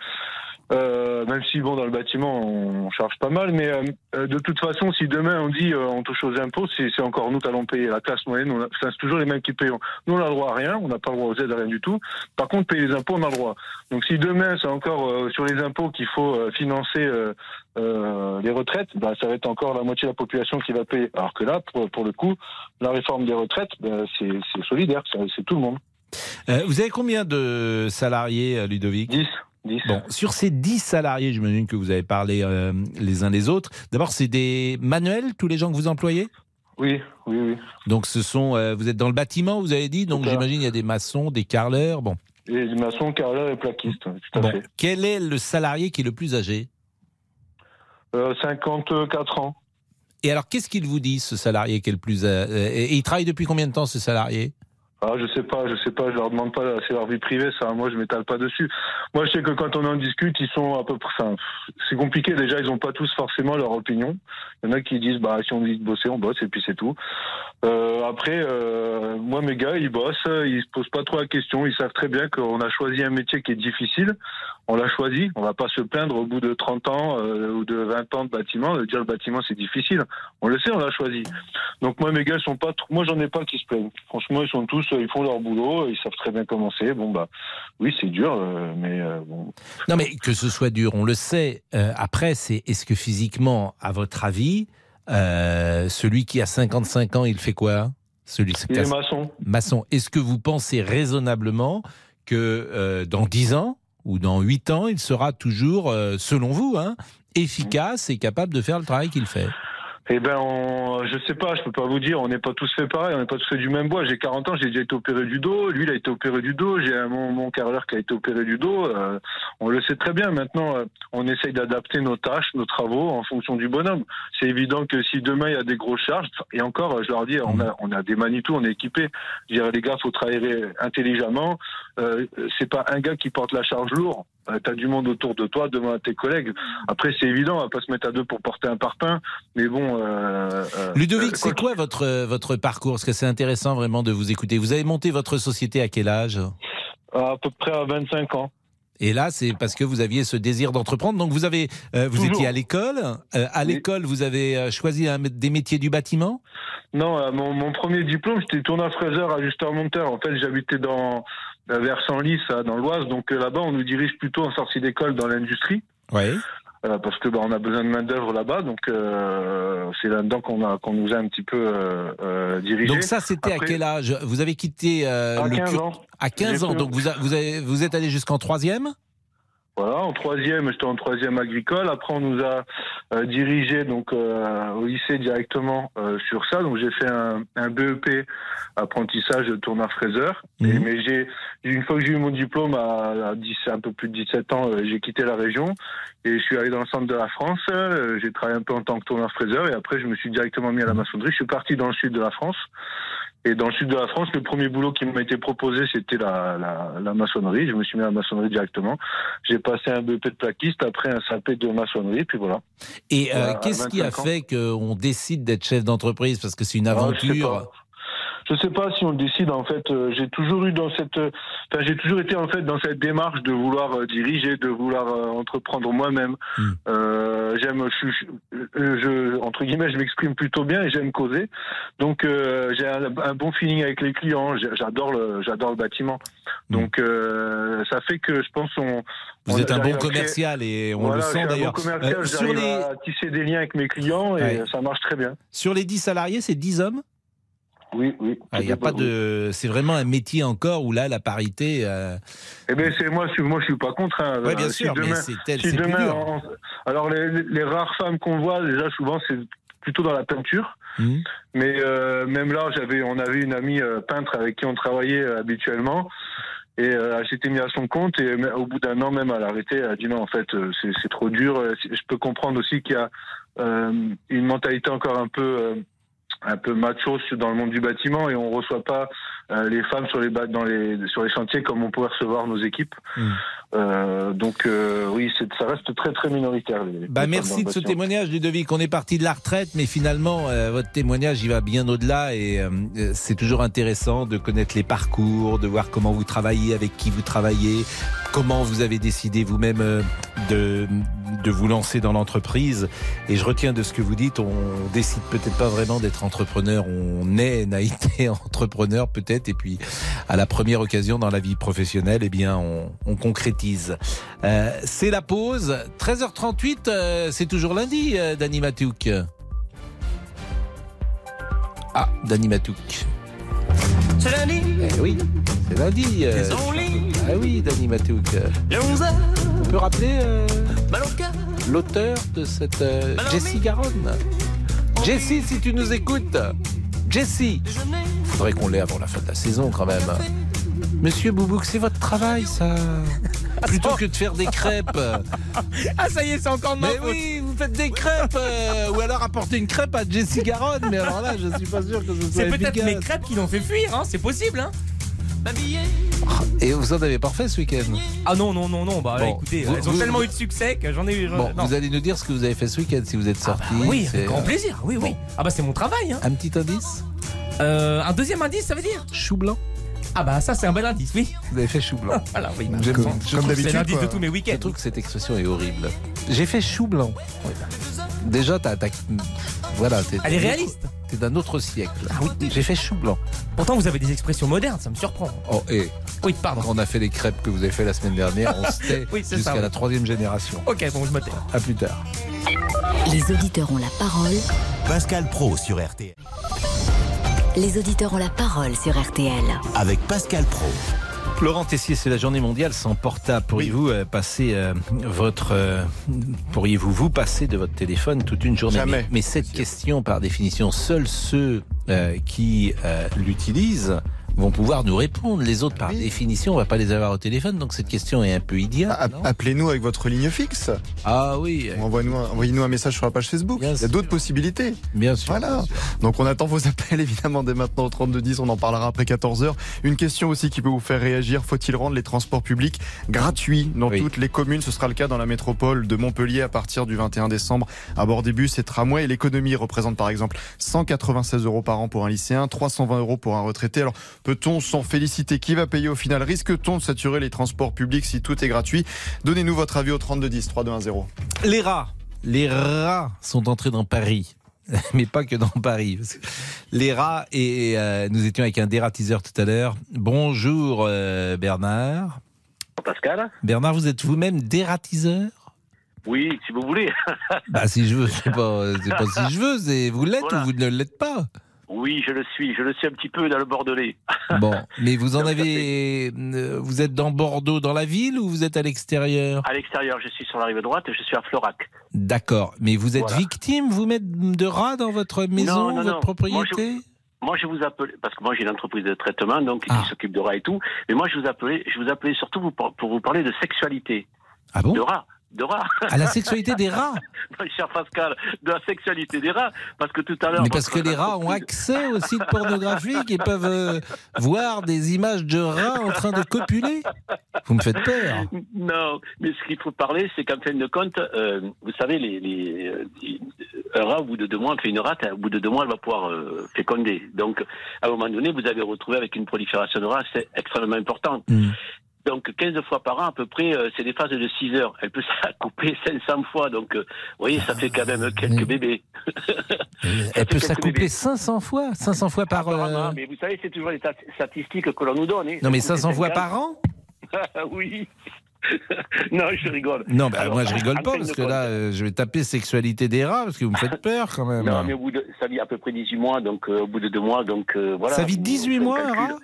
Euh, même si bon dans le bâtiment on charge pas mal, mais euh, euh, de toute façon si demain on dit euh, on touche aux impôts, c'est encore nous qui allons payer la classe moyenne. c'est toujours les mêmes qui payent. Nous on a le droit à rien, on n'a pas le droit aux aides à rien du tout. Par contre payer les impôts on a le droit. Donc si demain c'est encore euh, sur les impôts qu'il faut euh, financer euh, euh, les retraites, bah, ça va être encore la moitié de la population qui va payer. Alors que là, pour, pour le coup, la réforme des retraites, bah, c'est solidaire, c'est tout le monde. Euh, Vous avez combien de salariés, Ludovic? 10. 10. Bon, sur ces 10 salariés, j'imagine que vous avez parlé euh, les uns les autres. D'abord, c'est des manuels, tous les gens que vous employez? Oui, oui, oui. Donc, ce sont. euh, vous êtes dans le bâtiment, vous avez dit. Donc, j'imagine il y a des maçons, des carreleurs. Bon. Et les maçons, carreleurs et plaquistes, tout à Bon. fait. Quel est le salarié qui est le plus âgé? Euh, 54 ans. Et alors, qu'est-ce qu'il vous dit, ce salarié qui est le plus. euh, et il travaille depuis combien de temps, ce salarié? Ah, je sais pas, je sais pas, je leur demande pas, c'est leur vie privée, ça. Moi, je m'étale pas dessus. Moi, je sais que quand on en discute, ils sont à peu près. C'est compliqué. Déjà, ils ont pas tous forcément leur opinion. Il y en a qui disent, bah, si on dit de bosser, on bosse et puis c'est tout. Euh, après, euh, moi, mes gars, ils bossent, ils se posent pas trop la question. Ils savent très bien qu'on a choisi un métier qui est difficile. On l'a choisi. On va pas se plaindre au bout de 30 ans euh, ou de 20 ans de bâtiment de dire le bâtiment c'est difficile. On le sait, on l'a choisi. Donc moi, mes gars, ils sont pas. Moi, j'en ai pas qui se plaignent. Franchement, ils sont tous, ils font leur boulot, ils savent très bien comment c'est. Bon bah, oui, c'est dur, euh, mais euh, bon. Non, mais que ce soit dur, on le sait. Euh, après, c'est est-ce que physiquement, à votre avis, euh, celui qui a 55 ans, il fait quoi? Celui qui est maçon. Maçon. Est-ce que vous pensez raisonnablement que euh, dans 10 ans ou dans 8 ans, il sera toujours, euh, selon vous, hein, efficace et capable de faire le travail qu'il fait? Eh ben, on, je sais pas, je peux pas vous dire, on n'est pas tous fait pareil, on n'est pas tous fait du même bois. J'ai 40 ans, j'ai déjà été opéré du dos, lui il a été opéré du dos, j'ai un- mon, mon carreleur qui a été opéré du dos. euh, on le sait très bien. Maintenant, euh, on essaye d'adapter nos tâches, nos travaux en fonction du bonhomme. C'est évident que si demain il y a des grosses charges, et encore, je leur dis, on a, on a des Manitou, on est équipé. Je dirais les gars, faut travailler intelligemment. Euh, c'est pas un gars qui porte la charge lourde. Euh, T'as du monde autour de toi, devant tes collègues. Après, c'est évident, on va pas se mettre à deux pour porter un parpaing. Mais bon. Euh, euh, Ludovic, euh, c'est quoi votre, votre parcours? Parce que c'est intéressant vraiment de vous écouter. Vous avez monté votre société à quel âge? À peu près à 25 ans. Et là, c'est parce que vous aviez ce désir d'entreprendre. Donc, vous avez, euh, vous Toujours. étiez à l'école. Euh, à l'école, vous avez choisi un- des métiers du bâtiment? Non, euh, mon, mon premier diplôme, c'était tourneur-fraiseur, ajusteur-monteur. En fait, j'habitais dans vers Senlis, à- dans l'Oise. Donc là-bas, on nous dirige plutôt en sortie d'école dans l'industrie. Oui. Euh, parce que bah, on a besoin de main d'œuvre là-bas, donc euh, c'est là-dedans qu'on a qu'on nous a un petit peu euh, euh, dirigé. Donc ça, c'était à quel âge? Vous avez quitté euh, À le 15 cur- ans. À 15 J'ai ans. Donc vous, a- vous, avez- vous êtes allé jusqu'en troisième? Voilà, en troisième, j'étais en troisième agricole. Après, on nous a euh, dirigé donc euh, au lycée directement euh, sur ça. Donc, j'ai fait un, un BEP apprentissage de tourneur-fraiseur. Mhm. Et- Mais j'ai une fois que j'ai eu mon diplôme à, à 10, un peu plus de 17 ans, euh, j'ai quitté la région et je suis allé dans le centre de la France. Euh, j'ai travaillé un peu en tant que tourneur-fraiseur et après, je me suis directement mis à la maçonnerie. Je suis parti dans le sud de la France. Et dans le sud de la France, le premier boulot qui m'a été proposé, c'était la, la, la maçonnerie. Je me suis mis à la maçonnerie directement. J'ai passé un BEP de plaquiste, après un CAP de maçonnerie, puis voilà. Et euh, qu'est-ce qui a 25 ans. fait qu'on décide d'être chef d'entreprise? Parce que c'est une Ah, aventure. Je sais pas si on décide. En fait, euh, j'ai toujours eu dans cette, euh, enfin, j'ai toujours été en fait dans cette démarche de vouloir euh, diriger, de vouloir entreprendre moi-même. Hmm. Euh, j'aime, je, je, entre guillemets, je m'exprime plutôt bien et j'aime causer. Donc, euh, j'ai un, un bon feeling avec les clients. J'adore le, j'adore le bâtiment. Donc, euh, ça fait que je pense on. Hmm. Vous on- êtes un bon créer- commercial et on Voilà, le sent bon d'ailleurs. commercial, Euh, sur les à tisser des liens avec mes clients et Ouais. ça marche très bien. sur les 10 salariés, c'est 10 hommes? Oui, oui. Ah, Il y a pas de. C'est vraiment un métier encore où là, la parité. euh, Eh ben c'est moi, je, moi je suis pas contre. Hein. Ouais, bien Euh, sûr, mais c'est tel- si demain, on- alors les, les rares femmes qu'on voit déjà souvent c'est plutôt dans la peinture. Mhm. Mais euh, même là, j'avais, on avait une amie euh, peintre avec qui on travaillait habituellement. Et elle s'était mise à son compte et au bout d'un an même elle a arrêté. Elle a dit non en fait c'est, trop dur. Je peux comprendre aussi qu'il y a une mentalité encore un peu un peu macho dans le monde du bâtiment et on reçoit pas euh, les femmes sur les dans les sur les chantiers comme on pourrait recevoir nos équipes. Euh, donc euh, oui, ça reste très très minoritaire. les- Bah, les merci de ce témoignage, Ludovic. On est parti de la retraite, mais finalement, votre témoignage, il va bien au-delà et c'est toujours intéressant de connaître les parcours, de voir comment vous travaillez, avec qui vous travaillez, comment vous avez décidé vous-même de, de vous lancer dans l'entreprise. Et je retiens de ce que vous dites, on décide peut-être pas vraiment d'être entrepreneur, on est, n'a été entrepreneur peut-être, et puis à la première occasion dans la vie professionnelle, eh bien, on, on concrétise. Euh, c'est la pause. 13h38, euh, c'est toujours lundi, euh, Dani Matouk. Ah, Dani Matouk. C'est lundi. Eh oui, c'est lundi. euh, ah oui, Dani Matouk. Le 11h. On peut rappeler euh, l'auteur de cette euh, Jessie Garonne Jessie, si tu nous écoutes. Jessie. Faudrait qu'on l'ait avant la fin de la saison quand même. Monsieur Boubouk, c'est votre travail ça. Plutôt que de faire des crêpes. Ah, ça y est, c'est encore de ma Mais faute. oui, vous faites des crêpes euh, Ou alors apportez une crêpe à Jessie Garonne Mais alors là, je suis pas sûr que ce soit C'est peut-être efficace. mes crêpes qui l'ont fait fuir, hein, c'est possible. Hein. Et vous en avez pas fait ce week-end Ah non, non, non, non, bah Bon, écoutez, vous- elles ont vous- tellement eu de succès que j'en ai eu. Bon, non. vous allez nous dire ce que vous avez fait ce week-end si vous êtes sorti. Oui, c'est, avec grand euh, plaisir, oui, oui. Ah bah c'est mon travail. Hein. Un petit indice Euh, un deuxième indice, ça veut dire Chou blanc Ah bah ça c'est un bel indice, oui. Vous avez fait chou blanc. voilà, oui. bah, J'aime- je je trouve trouve- que C'est l'indice de tous mes Je week-ends. trouve que cette expression est horrible. J'ai fait chou blanc. Déjà, t'as, t'as- voilà, t'es, Elle est réaliste. D'un autre siècle. Ah oui. J'ai fait chou blanc. Pourtant vous avez des expressions modernes, ça me surprend. Oh, et Oui, pardon. quand on a fait les crêpes que vous avez fait la semaine dernière, on se tait Oui, c'est jusqu'à ça, la troisième génération. Ok, bon, je me tais. À plus tard. Les auditeurs ont la parole. Pascal Pro sur RTL. Les auditeurs ont la parole sur RTL. Avec Pascal Pro. Laurent Tessier, c'est la journée mondiale sans portable. Pourriez-vous euh, passer euh, votre, euh, pourriez-vous vous passer de votre téléphone toute une journée? Jamais. Mais, mais cette question, par définition, seuls ceux euh, qui euh, l'utilisent vont pouvoir nous répondre. Les autres, par définition, on va pas les avoir au téléphone. Donc cette question est un peu idiote. Ah, Appelez-nous avec votre ligne fixe. ah oui, Envoyez-nous un, message sur la page Facebook. Bien Il y a d'autres possibilités. bien sûr. Voilà. bien sûr. Donc on attend vos appels évidemment dès maintenant au 3210, on en parlera après 14h. Une question aussi qui peut vous faire réagir, faut-il rendre les transports publics gratuits dans Oui. toutes les communes? Ce sera le cas dans la métropole de Montpellier à partir du 21 décembre à bord des bus et tramways. L'économie représente par exemple 196 euros par an pour un lycéen, 320 euros pour un retraité. Alors peut-on s'en féliciter? Qui va payer au final? Risque-t-on de saturer les transports publics si tout est gratuit? Donnez-nous votre avis au 3210 3210. Les rats. Les rats sont entrés dans Paris. Mais pas que dans Paris. parce que Les rats, et euh, nous étions avec un dératiseur tout à l'heure. Bonjour euh, Bernard. Pascal Bernard, vous êtes vous-même dératiseur? Oui, si vous voulez. Bah si je veux, c'est pas, pas si je veux, vous l'êtes Voilà. ou vous ne l'êtes pas. Oui, je le suis. Je le suis un petit peu dans le Bordelais. Bon, mais vous en avez, euh, vous êtes dans Bordeaux, dans la ville ou vous êtes à l'extérieur? À l'extérieur, je suis sur la rive droite et je suis à Florac. D'accord, mais vous êtes Voilà. victime, vous mettez de rats dans votre maison, Non, non, votre non. propriété? Moi, je vous appelais, parce que moi, j'ai une entreprise de traitement, donc, Ah. qui s'occupe de rats et tout. Mais moi, je vous appelais, je vous appelais surtout pour vous parler de sexualité. Ah bon? De rats. De rats. À la sexualité des rats cher Pascal, de la sexualité des rats. Parce que tout à l'heure. Mais parce que les rats ont accès aux sites pornographiques et peuvent euh, voir des images de rats en train de copuler. Vous me faites peur. Non, mais ce qu'il faut parler, c'est qu'en fin de compte, euh, vous savez, les, les, euh, un rat, au bout de deux mois, fait une rate, au bout de deux mois, elle va pouvoir euh, féconder. Donc, à un moment donné, vous avez retrouvé avec une prolifération de rats, c'est extrêmement important. Donc, 15 fois par an, à peu près, euh, c'est des phases de 6 heures. Elle peut s'accoupler 500 fois. Donc, euh, vous voyez, ça fait quand même quelques bébés. Elle peut s'accoupler 500 fois, 500 fois par. euh, Apparemment, mais vous savez, c'est toujours les stat- statistiques que l'on nous donne. hein. Non, mais Toutes les 500 fois 50. par an? Oui. non, je rigole. Non, bah, Alors, moi je rigole pas parce que compte- là, euh, je vais taper sexualité des rats parce que vous me faites peur quand même. Non, mais au bout de, ça vit à peu près 18 mois, donc euh, au bout de deux mois, donc euh, voilà. Ça vit Vous 18 faites le mois, un rat?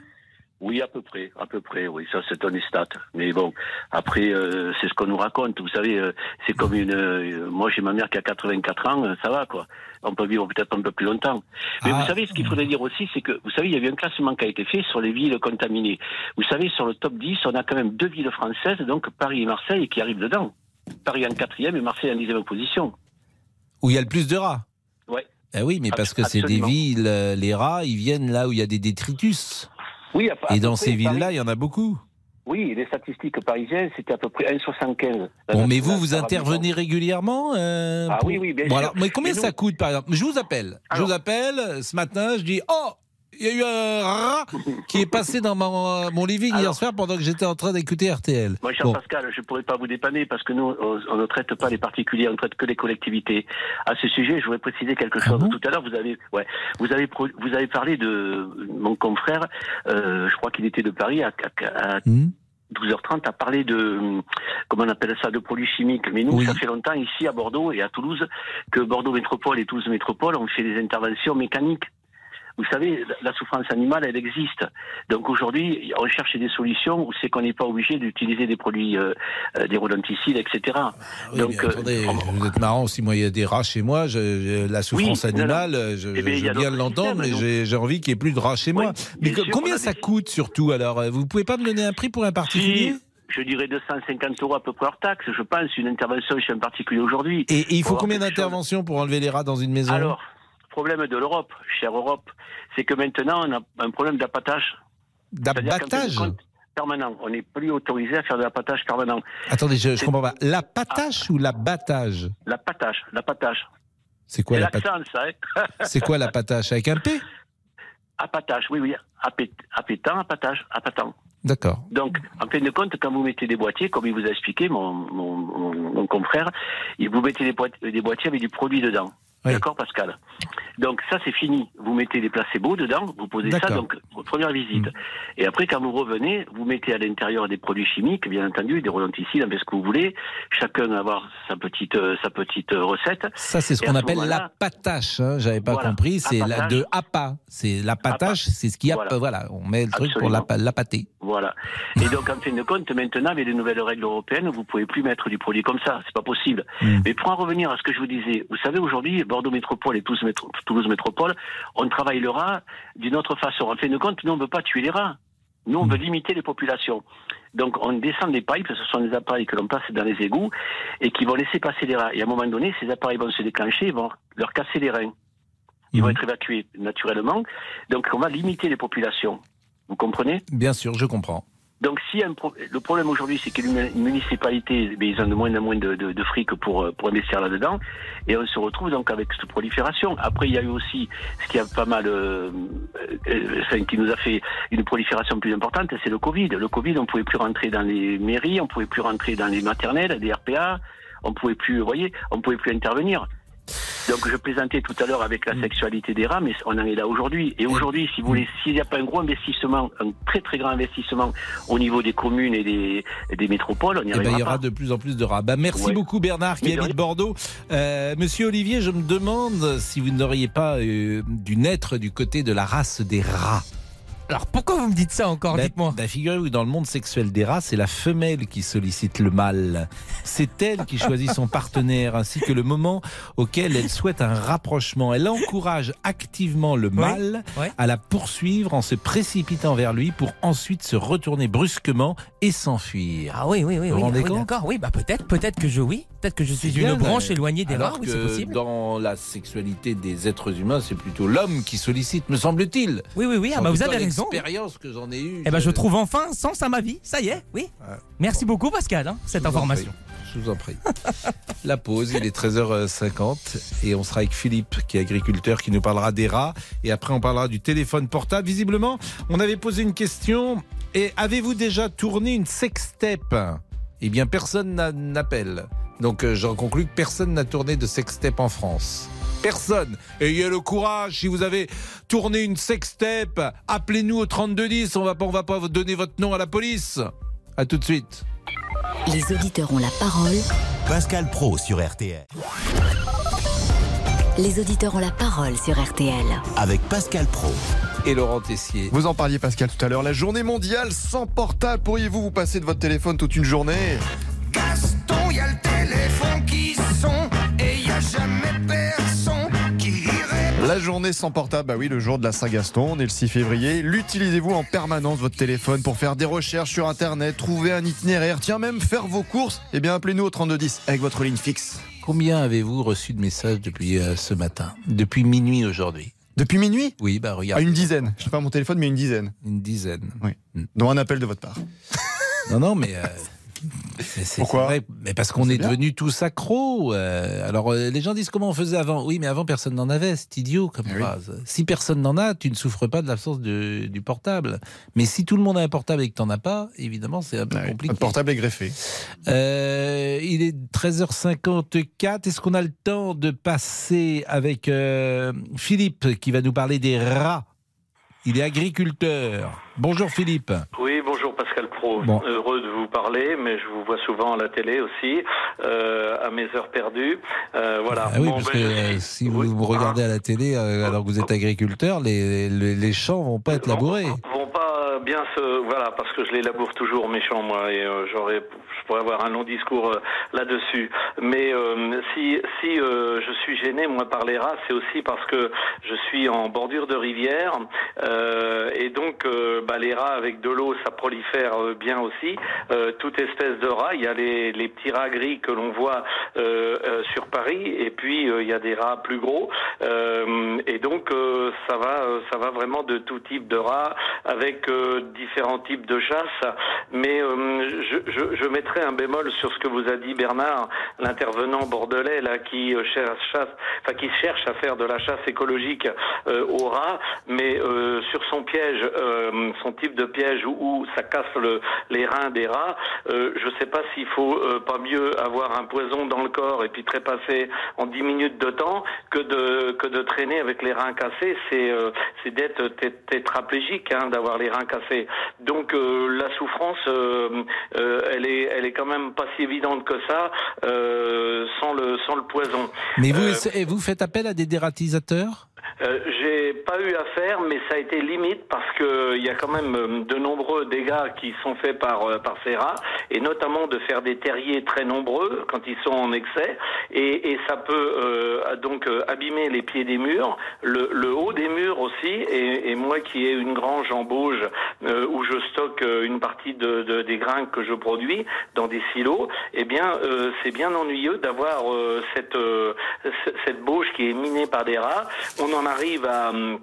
Oui, à peu près, à peu près, oui, ça c'est un des stats. Mais bon, après, euh, c'est ce qu'on nous raconte. Vous savez, euh, c'est comme une. euh, moi, j'ai ma mère qui a 84 ans, ça va quoi. On peut vivre peut-être un peu plus longtemps. Mais Ah. vous savez, ce qu'il faudrait dire aussi, c'est que, vous savez, il y a eu un classement qui a été fait sur les villes contaminées. Vous savez, sur le top 10, on a quand même deux villes françaises, donc Paris et Marseille, qui arrivent dedans. Paris en quatrième et Marseille en dixième position. Où il y a le plus de rats Ouais. Eh oui, mais parce que c'est des villes, les rats, ils viennent là où il y a des détritus. Oui, à- à Et dans ces villes-là, il y en a beaucoup. Oui, les statistiques parisiennes, c'était à peu près 1,75. Bon, mais La- vous, vous intervenez régulièrement euh, Ah oui, oui, bien Bon, sûr. alors, mais combien Mais nous- ça coûte, par exemple? Je vous appelle. Je vous appelle euh, ce matin, je dis Oh il y a eu un rat qui est passé dans mon, mon living hier soir pendant que j'étais en train d'écouter RTL. Moi, cher Bon. Pascal, je ne pourrais pas vous dépanner parce que nous, on, on ne traite pas les particuliers, on ne traite que les collectivités. À ce sujet, je voudrais préciser quelque chose. Tout à l'heure, vous avez, ouais, vous avez, vous avez parlé de mon confrère, euh, je crois qu'il était de Paris, à, à- à 12h30, a parlé de, comment on appelle ça, de produits chimiques. Mais nous, Oui. ça fait longtemps ici à Bordeaux et à Toulouse que Bordeaux Métropole et Toulouse Métropole ont fait des interventions mécaniques. Vous savez, la- souffrance animale, elle existe. Donc aujourd'hui, on cherche des solutions où c'est qu'on n'est pas obligé d'utiliser des produits, euh, euh, des rodenticides, etc. Ah Oui, Donc, mais euh, attendez, vous êtes marrant si moi il y a des rats chez moi, je- je- la souffrance Oui, non, non. animale, je, Eh bien, je veux bien l'entendre, mais j'ai envie qu'il n'y ait plus de rats chez moi. Mais sûr, combien ça coûte surtout alors Vous pouvez pas me donner un prix pour un particulier? Si, je dirais 250 euros à peu près hors taxe, je pense, une intervention chez un particulier aujourd'hui. Et, et il faut combien d'interventions pour enlever les rats dans une maison? Alors, problème de l'Europe, chère Europe, c'est que maintenant on a un problème d'appâtage. D'appâtage Permanent. On n'est plus autorisé à faire de l'appâtage permanent. Attendez, je, C'est- comprends pas. L'appâtage ou l'abattage? L'appâtage, l'appâtage. C'est quoi l'appâtage. Hein C'est quoi l'appâtage Avec un P? Appâtage, oui, oui. Appét- Appétant, appâtage, appâtant. D'accord. Donc, en fin de compte, quand vous mettez des boîtiers, comme il vous a expliqué, mon, mon, mon- mon confrère, vous mettez des boîtiers avec du produit dedans. D'accord, Pascal Donc, ça, c'est fini. Vous mettez des placebos dedans, vous posez ça, donc, première visite. Et après, quand vous revenez, vous mettez à l'intérieur des produits chimiques, bien entendu, des rodenticides, un peu ce que vous voulez. Chacun va avoir sa petite, euh, sa petite euh, recette. Ça, c'est ce qu'on appelle moment-là, l'appâtage. Hein, J'avais pas Voilà. compris. C'est la, de appât. C'est l'appâtage, c'est ce qui a. Voilà. Voilà. on met le truc pour Absolument. l'appa- l'appâter. Voilà. Et donc, en fin de compte, maintenant, avec les nouvelles règles européennes, vous pouvez plus mettre du produit comme ça. C'est pas possible. Mais pour en revenir à ce que je vous disais, vous savez, aujourd'hui, Bordeaux Métropole et Toulouse, Métro- Toulouse Métropole, on travaille le rat d'une autre façon. En fin de compte, nous, on ne veut pas tuer les rats. Nous, on veut limiter les populations. Donc, on descend des pipes, ce sont des appareils que l'on passe dans les égouts et qui vont laisser passer les rats. Et à un moment donné, ces appareils vont se déclencher, ils vont leur casser les reins. Ils vont être évacués naturellement. Donc, on va limiter les populations. Vous comprenez Bien sûr, je comprends. donc, si un pro- le problème aujourd'hui, c'est que les municipalités, eh ils ont de moins en moins de, de, de fric pour, euh, pour investir là-dedans, et on se retrouve donc avec cette prolifération. Après, il y a eu aussi ce qui a pas mal, euh, euh, enfin, qui nous a fait une prolifération plus importante, c'est le Covid. Le Covid, on pouvait plus rentrer dans les mairies, on pouvait plus rentrer dans les maternelles, les RPA, on pouvait plus, vous voyez, on pouvait plus intervenir. Donc je plaisantais tout à l'heure avec la sexualité des rats, mais on en est là aujourd'hui. Et aujourd'hui, si vous voulez, s'il n'y a pas un gros investissement, un très très grand investissement au niveau des communes et des, et des métropoles, on n'y Eh ben, arrivera il y aura de plus en plus de rats. Bah, merci Ouais. beaucoup Bernard qui Mais habite Bordeaux. Euh, Monsieur Olivier, je me demande si vous n'auriez pas euh, dû naître du côté de la race des rats. Alors pourquoi vous me dites ça encore Ben, Dites-moi. ben, figurez-vous dans le monde sexuel des rats, c'est la femelle qui sollicite le mâle. C'est elle qui choisit son partenaire ainsi que le moment auquel elle souhaite un rapprochement. Elle encourage activement le mâle à la poursuivre en se précipitant vers lui pour ensuite se retourner brusquement et s'enfuir. Ah oui, oui, oui, Vous oui, vous rendez ah oui, compte d'accord. Oui, bah peut-être, peut-être que je oui, peut-être que je suis une branche mais- éloignée des alors rats. Oui, c'est possible. Dans la sexualité des êtres humains, c'est plutôt l'homme qui sollicite, me semble-t-il. Oui, oui, oui. Ah bah vous avez raison. L'expérience que j'en ai eue. Eh ben je trouve enfin sens à ma vie. Ça y est, oui. Merci beaucoup Pascal, hein, cette Je information. Je vous en prie. La pause, il est 13h50 et on sera avec Philippe qui est agriculteur qui nous parlera des rats et après on parlera du téléphone portable. Visiblement, on avait posé une question et avez-vous déjà tourné une sextape? Eh bien, personne n'a- n'appelle. Donc euh, j'en conclus que personne n'a tourné de sextape en France. Personne. Ayez le courage. Si vous avez tourné une sextape, appelez-nous au 3210. On va pas, on va pas vous donner votre nom à la police. À tout de suite. Les auditeurs ont la parole. Pascal Pro sur RTL. Les auditeurs ont la parole sur RTL. Avec Pascal Pro. Et Laurent Tessier. Vous en parliez, Pascal, tout à l'heure. La journée mondiale sans portable. Pourriez-vous vous passer de votre téléphone toute une journée? Gaston, y a le téléphone qui sonne et y a jamais. La journée sans portable, bah oui, le jour de la Saint-Gaston, on est le 6 février. L'utilisez-vous en permanence, votre téléphone, pour faire des recherches sur Internet, trouver un itinéraire, tiens, même faire vos courses? Eh bien, appelez-nous au 3210 avec votre ligne fixe. Combien avez-vous reçu de messages depuis euh, ce matin? Depuis minuit aujourd'hui Depuis minuit? Oui, bah regarde. une dizaine. Je sais pas mon téléphone, mais une dizaine. Une dizaine. Oui. Hmm. Dont un appel de votre part. Non, non, mais. euh, c'est- Pourquoi vrai, Mais parce qu'on est bien. devenus tous accros. euh, alors, euh, les gens disent comment on faisait avant. Oui, mais avant, personne n'en avait. C'est idiot comme Eh oui. phrase. Si personne n'en a, tu ne souffres pas de l'absence du portable. Mais si tout le monde a un portable et que tu n'en as pas, évidemment, c'est un peu Ah oui, compliqué. Votre portable est greffé. Euh, il est 13h54. Est-ce qu'on a le temps de passer avec euh, Philippe qui va nous parler des rats? Il est agriculteur. Bonjour Philippe. Oui, bonjour Pascal Pro. Bon. Heureux de vous parler, mais je vous vois souvent à la télé aussi, euh, à mes heures perdues. Euh, voilà. Ah oui, Bon, parce ben, que je euh, si vous regardez à la télé euh, alors que vous êtes agriculteur, les, les, les champs vont pas être labourés. vont pas bien se voilà parce que je les laboure toujours méchants moi et j'aurais je pourrais avoir un long discours euh, là-dessus mais euh, si si euh, je suis gêné moi par les rats c'est aussi parce que je suis en bordure de rivière et donc bah, les rats avec de l'eau ça prolifère euh, bien aussi. Euh, toute espèce de rats il y a les, petits rats gris que l'on voit euh, sur Paris et puis il y a des rats plus gros. Et donc ça va ça va vraiment de tout type de rats avec différents types de chasse. Mais je, mettrai un bémol sur ce que vous a dit Bernard l'intervenant bordelais là qui cherche enfin qui cherche à faire de la chasse écologique euh, aux rats. Mais sur son piège son type de piège où, où le, les reins des rats. Euh, je sais pas s'il faut euh, pas mieux avoir un poison dans le corps et puis trépasser en 10 minutes de temps que de que de traîner avec les reins cassés. C'est euh, d'être té- tétraplégique hein, d'avoir les reins cassés. Donc la souffrance elle est elle est quand même pas si évidente que ça sans le sans le poison. Mais vous, et vous faites appel à des dératisateurs? Euh, j'ai pas eu à faire, mais ça a été limite parce que il y a quand même euh, de nombreux dégâts qui sont faits par euh, par ces rats, et notamment de faire des terriers très nombreux quand ils sont en excès, et, et ça peut euh, donc euh, abîmer les pieds des murs, le, le haut des murs aussi, et, et moi qui ai une grange en Bauge euh, où je stocke euh, une partie de, de- des grains que je produis dans des silos, eh bien euh, c'est bien ennuyeux d'avoir euh, cette euh, cette Bauge qui est minée par des rats. Arrive à hum,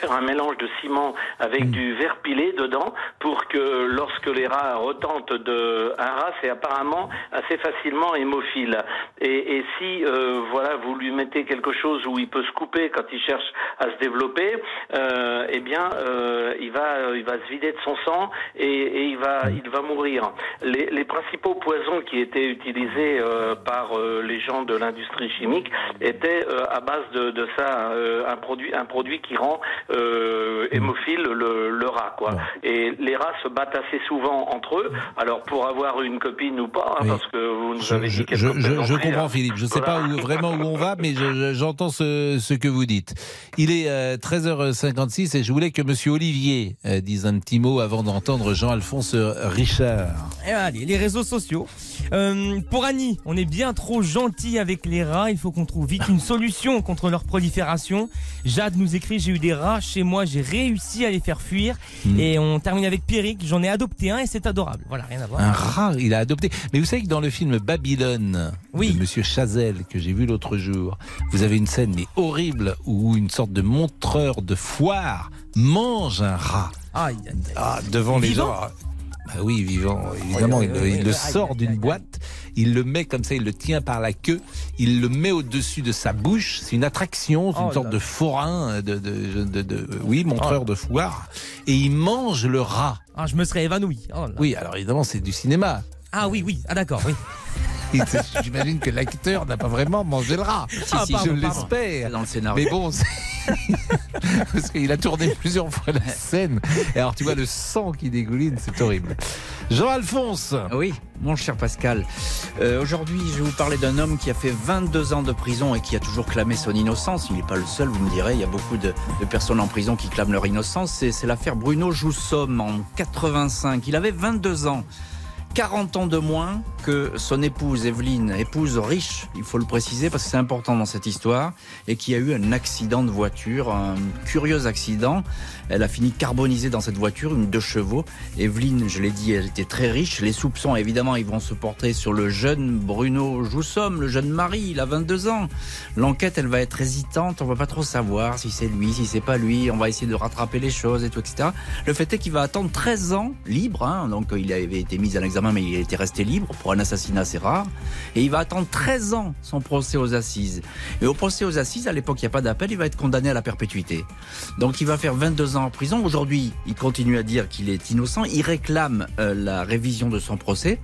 faire un mélange de ciment avec du verre pilé dedans pour que lorsque les rats retentent de un rat c'est apparemment assez facilement hémophile. Et, et si euh, voilà vous lui mettez quelque chose où il peut se couper quand il cherche à se développer euh, eh bien euh, il va il va se vider de son sang et, et il va il va mourir. Les, les principaux poisons qui étaient utilisés euh, par les gens de l'industrie chimique étaient à base de, de ça un produit un produit qui rend euh, hémophile le, le rat, quoi. Et les rats se battent assez souvent entre eux. Alors pour avoir une copine ou pas, hein, parce que vous nous avez dit Je, quelques je- je plaisanteries, comprends hein. Philippe, je ne sais pas où- vraiment où on va, mais je- je- j'entends ce, ce que vous dites. Il est euh, 13h56 et je voulais que Monsieur Olivier euh, dise un petit mot avant d'entendre Jean-Alphonse Richard. Et allez, les réseaux sociaux. Euh, pour Annie, on est bien trop gentil avec les rats. Il faut qu'on trouve vite une solution contre leur prolifération. Jade nous écrit J'ai eu des rats chez moi, j'ai réussi à les faire fuir. Hmm. Et on termine avec Pierrick J'en ai adopté un et c'est adorable. Voilà, rien à voir. Un rat, il a adopté. Mais vous savez que dans le film Babylone de Monsieur Chazelle que j'ai vu l'autre jour, vous avez une scène mais horrible où une sorte de montreur de foire mange un rat. Ah, devant les gens. Bah oui, vivant, évidemment. Il le- il sort d'une boîte, il le met comme ça, il le tient par la queue, il le met au-dessus de sa bouche. C'est une attraction, c'est Oh une sorte là de forain, de, de, de- de- oui, montreur de foire. Et il mange le rat. Ah, je me serais évanoui. Oh. Oui, alors évidemment, c'est du cinéma. Ah oui, oui. Ah d'accord, oui. J'imagine que l'acteur n'a pas vraiment mangé le rat. Ah, je pardon, pardon. l'espère. Dans le scénario. Mais bon, parce qu'il a tourné plusieurs fois la scène. Et alors tu vois le sang qui dégouline, c'est horrible. Jean-Alphonse. Oui, mon cher Pascal. Euh, Aujourd'hui, je vais vous parler d'un homme qui a fait 22 ans de prison et qui a toujours clamé son innocence. Il n'est pas le seul, vous me direz. Il y a beaucoup de, de personnes en prison qui clament leur innocence. C'est c'est l'affaire Bruno Joussomme en 85. Il avait 22 ans. 40 ans de moins que son épouse Evelyne, épouse riche, il faut le préciser parce que c'est important dans cette histoire, et qui a eu un accident de voiture, un curieux accident. Elle a fini carbonisée dans cette voiture, une deux chevaux. Evelyne, je l'ai dit, elle était très riche. Les soupçons, évidemment, ils vont se porter sur le jeune Bruno Joussomme, le jeune mari, il a 22 ans. L'enquête, elle va être hésitante, on va pas trop savoir si c'est lui, si c'est pas lui, on va essayer de rattraper les choses et tout, etc. Le fait est qu'il va attendre 13 ans libre, hein, donc il avait été mis à l'examen, mais il était resté libre pour un assassinat assez rare. Et il va attendre 13 ans son procès aux assises. Et au procès aux assises, à l'époque, il n'y a pas d'appel, il va être condamné à la perpétuité. Donc il va faire 22 ans en prison. Aujourd'hui, il continue à dire qu'il est innocent. Il réclame euh, la révision de son procès.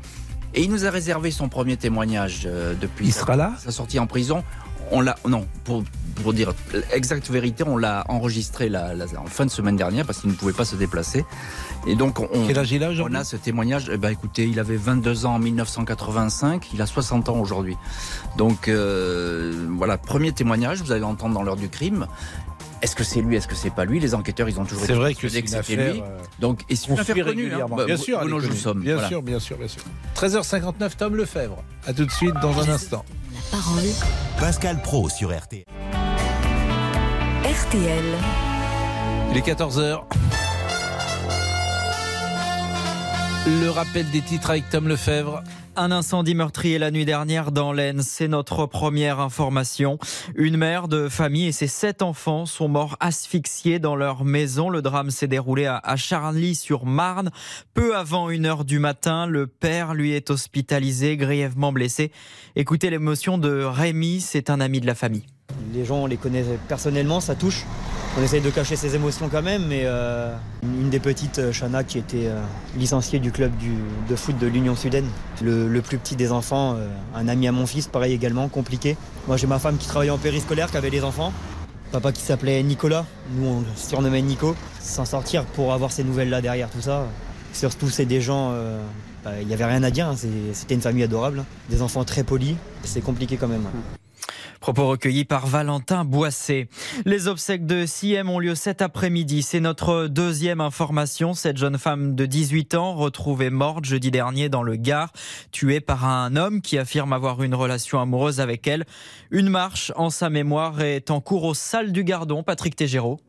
Et il nous a réservé son premier témoignage euh, depuis Il sa- sera là sa sortie en prison. On l'a, non, pour, pour dire l'exacte vérité, on l'a enregistré la, la- en fin de semaine dernière parce qu'il ne pouvait pas se déplacer. Et donc, on, Quel âge il a on a ce témoignage. Eh ben, écoutez, il avait 22 ans en 1985, il a 60 ans aujourd'hui. Donc, euh, voilà, premier témoignage, vous allez l'entendre dans l'heure du crime. Est-ce que c'est lui, est-ce que c'est pas lui? Les enquêteurs, ils ont toujours C'est été vrai que c'est c'était lui. euh, Donc, et c'est une affaire suit connue. hein. régulièrement. Bah, Bien sûr, connue. Joussomme, Bien voilà. sûr, bien sûr, bien sûr. 13h59, Tom Lefebvre. À tout de suite dans un instant. Parole. Pascal Pro sur RTL. RTL. Il est 14h. Le rappel des titres avec Tom Lefebvre. Un incendie meurtrier la nuit dernière dans l'Aisne, c'est notre première information. Une mère de famille et ses sept enfants sont morts asphyxiés dans leur maison. Le drame s'est déroulé à- Charly-sur-Marne. Peu avant une heure du matin, le père, lui, est hospitalisé, grièvement blessé. Écoutez l'émotion de Rémi, c'est un ami de la famille. Les gens, on les connaît personnellement, ça touche. On essaye de cacher ses émotions quand même, mais euh, une des petites, euh, Shana, qui était euh, licenciée du club de foot de l'Union Sudaine. Le, plus petit des enfants, un ami à mon fils, pareil également, compliqué. Moi j'ai ma femme qui travaillait en périscolaire, qui avait des enfants. Papa qui s'appelait Nicolas, nous on le surnommait Nico. S'en sortir pour avoir ces nouvelles-là derrière tout ça. Surtout c'est des gens, bah, il n'y avait rien à dire, hein, c'était une famille adorable. hein. Des enfants très polis, c'est compliqué quand même. Propos recueillis par Valentin Boissé. Les obsèques de Siem ont lieu cet après-midi. C'est notre deuxième information. Cette jeune femme de 18 ans, retrouvée morte jeudi dernier dans le Gard, tuée par un homme qui affirme avoir une relation amoureuse avec elle. Une marche en sa mémoire est en cours aux salles du Gardon. Patrick Tégéraud.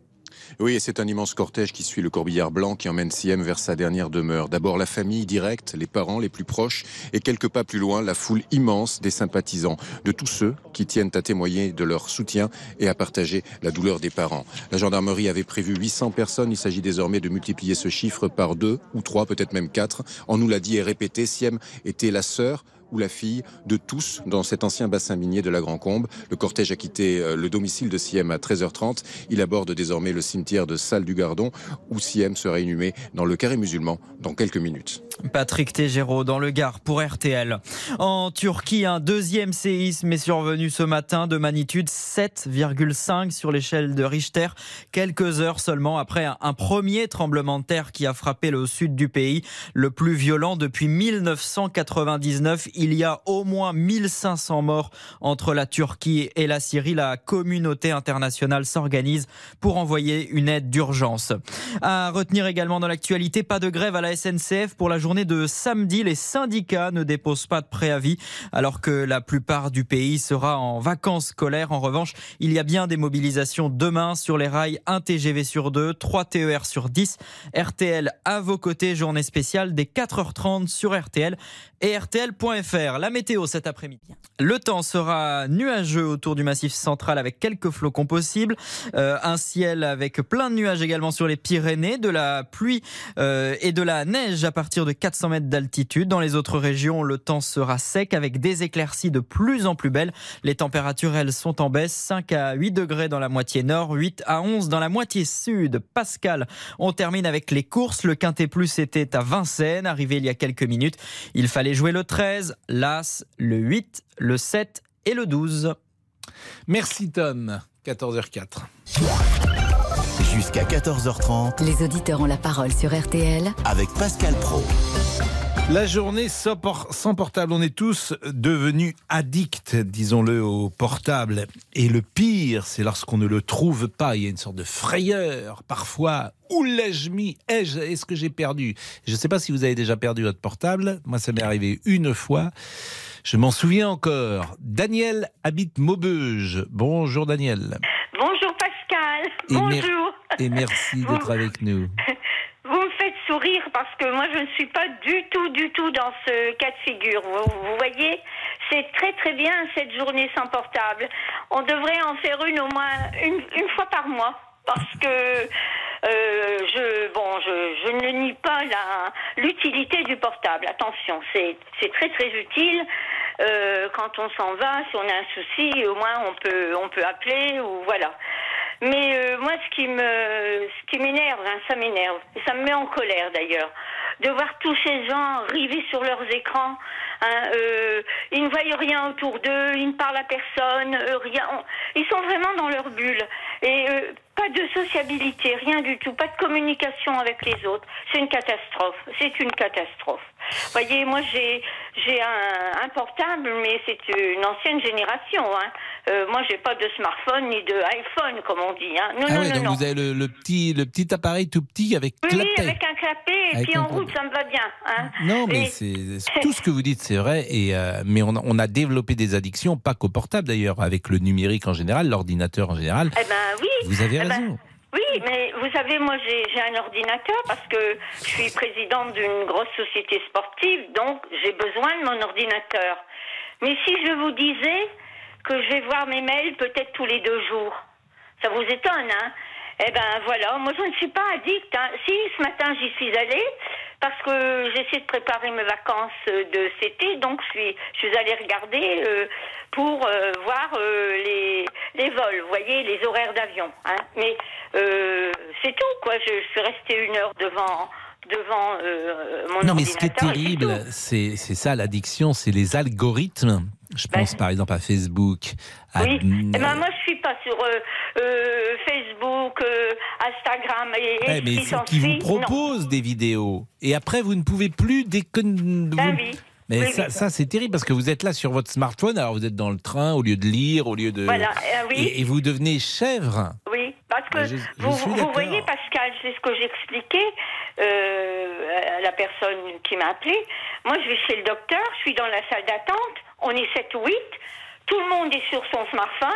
Oui, et c'est un immense cortège qui suit le corbillard blanc qui emmène Siem vers sa dernière demeure. D'abord la famille directe, les parents les plus proches, et quelques pas plus loin, la foule immense des sympathisants, de tous ceux qui tiennent à témoigner de leur soutien et à partager la douleur des parents. La gendarmerie avait prévu 800 personnes. Il s'agit désormais de multiplier ce chiffre par deux ou trois, peut-être même quatre. On nous l'a dit et répété, Siem était la sœur ou la fille de tous dans cet ancien bassin minier de la Grand Combe. Le cortège a quitté euh, le domicile de Siem à 13h30. Il aborde désormais le cimetière de Salle du Gardon où Siem sera inhumé dans le carré musulman dans quelques minutes. Patrick Tégéraud dans le Gard pour RTL. En Turquie, un deuxième séisme est survenu ce matin de magnitude 7,5 sur l'échelle de Richter, quelques heures seulement après un premier tremblement de terre qui a frappé le sud du pays, le plus violent depuis 1999. Il y a au moins 1500 morts entre la Turquie et la Syrie. La communauté internationale s'organise pour envoyer une aide d'urgence. À retenir également dans l'actualité, pas de grève à la SNCF pour la journée de samedi. Les syndicats ne déposent pas de préavis alors que la plupart du pays sera en vacances scolaires. En revanche, il y a bien des mobilisations demain sur les rails, un TGV sur deux, 3 TER sur 10. RTL à vos côtés, journée spéciale des 4h30 sur RTL et RTL.fr. La météo cet après-midi. Le temps sera nuageux autour du massif central avec quelques flocons possibles. Euh, un ciel avec plein de nuages également sur les Pyrénées, de la pluie euh, et de la neige à partir de 400 mètres d'altitude. Dans les autres régions, le temps sera sec avec des éclaircies de plus en plus belles. Les températures, elles, sont en baisse. 5 à 8 degrés dans la moitié nord, 8 à 11 dans la moitié sud. Pascal, on termine avec les courses. Le Quintet Plus était à Vincennes, arrivé il y a quelques minutes. Il fallait jouer le 13, l'As, le 8, le 7 et le 12. Merci Tom. 14h04. Jusqu'à 14h30 Les auditeurs ont la parole sur RTL avec Pascal Pro. La journée sans por- sans portable, on est tous devenus addicts, disons-le, au portable. Et le pire, c'est lorsqu'on ne le trouve pas. Il y a une sorte de frayeur. Parfois, où l'ai-je mis Ai-je- Est-ce que j'ai perdu? Je ne sais pas si vous avez déjà perdu votre portable. Moi, ça m'est arrivé une fois. Je m'en souviens encore. Daniel habite Maubeuge. Bonjour Daniel. Bonjour Pascal. Et mer- Bonjour. Et merci d'être avec nous. Vous me faites sourire parce que moi je ne suis pas du tout, du tout dans ce cas de figure. Vous, vous voyez, c'est très très bien cette journée sans portable. On devrait en faire une au moins une, une fois par mois parce que euh, je bon je, je ne nie pas l'utilité du portable. Attention, c'est très très utile. Euh, quand on s'en va, si on a un souci, au moins on peut on peut appeler ou voilà. Mais euh, moi, ce qui me, ce qui m'énerve, hein, ça m'énerve, ça me met en colère d'ailleurs, de voir tous ces gens rivés sur leurs écrans. hein, euh, ils ne voient rien autour d'eux, ils ne parlent à personne, euh, rien. Ils sont vraiment dans leur bulle et euh, pas de sociabilité, rien du tout, pas de communication avec les autres. C'est une catastrophe. C'est une catastrophe. Voyez, moi j'ai j'ai un, un portable, mais c'est une ancienne génération. Hein. Euh, moi, j'ai pas de smartphone ni de iPhone, comme on dit. Hein. Non, ah non, non, donc non. vous avez le, le petit, le petit appareil tout petit avec Oui, clapet. oui, avec un clapet et Avec puis en route, ça me va bien. Hein. Non, mais Et- c'est tout ce que vous dites, c'est vrai. Et euh, mais on a, on a développé des addictions, pas qu'au portable d'ailleurs, avec le numérique en général, l'ordinateur en général. Eh ben oui. Vous avez Eh ben, raison. oui, mais vous savez, moi j'ai j'ai un ordinateur parce que je suis présidente d'une grosse société sportive, donc j'ai besoin de mon ordinateur. Mais si je vous disais que je vais voir mes mails peut-être tous les deux jours, ça vous étonne, hein? Eh ben voilà, moi je ne suis pas addict. Hein. Si ce matin j'y suis allée parce que j'essaie de préparer mes vacances euh, de cet été, donc je suis, je suis allée regarder euh, pour euh, voir euh, les, les vols, vous voyez, les horaires d'avion. Hein. Mais euh, c'est tout, quoi. Je, suis restée une heure devant devant euh, mon Non, mais ce qui est terrible, c'est c'est ça l'addiction, c'est les algorithmes. Je pense par exemple à Facebook. Oui, eh ben, moi je suis pas sur euh, euh, Facebook, euh, Instagram et, ce mais vous s'ensuit. Non. propose des vidéos. Et après, vous ne pouvez plus déconner. Ben oui. Mais Oui, ça, oui. ça, c'est terrible parce que vous êtes là sur votre smartphone, alors vous êtes dans le train au lieu de lire, au lieu de. Voilà, euh, oui. et, et vous devenez chèvre. Oui, parce que Mais je- je vous, vous voyez, Pascal, c'est ce que j'expliquais euh, à la personne qui m'a appelé. Moi, je vais chez le docteur, je suis dans la salle d'attente, on est 7 ou 8, tout le monde est sur son smartphone,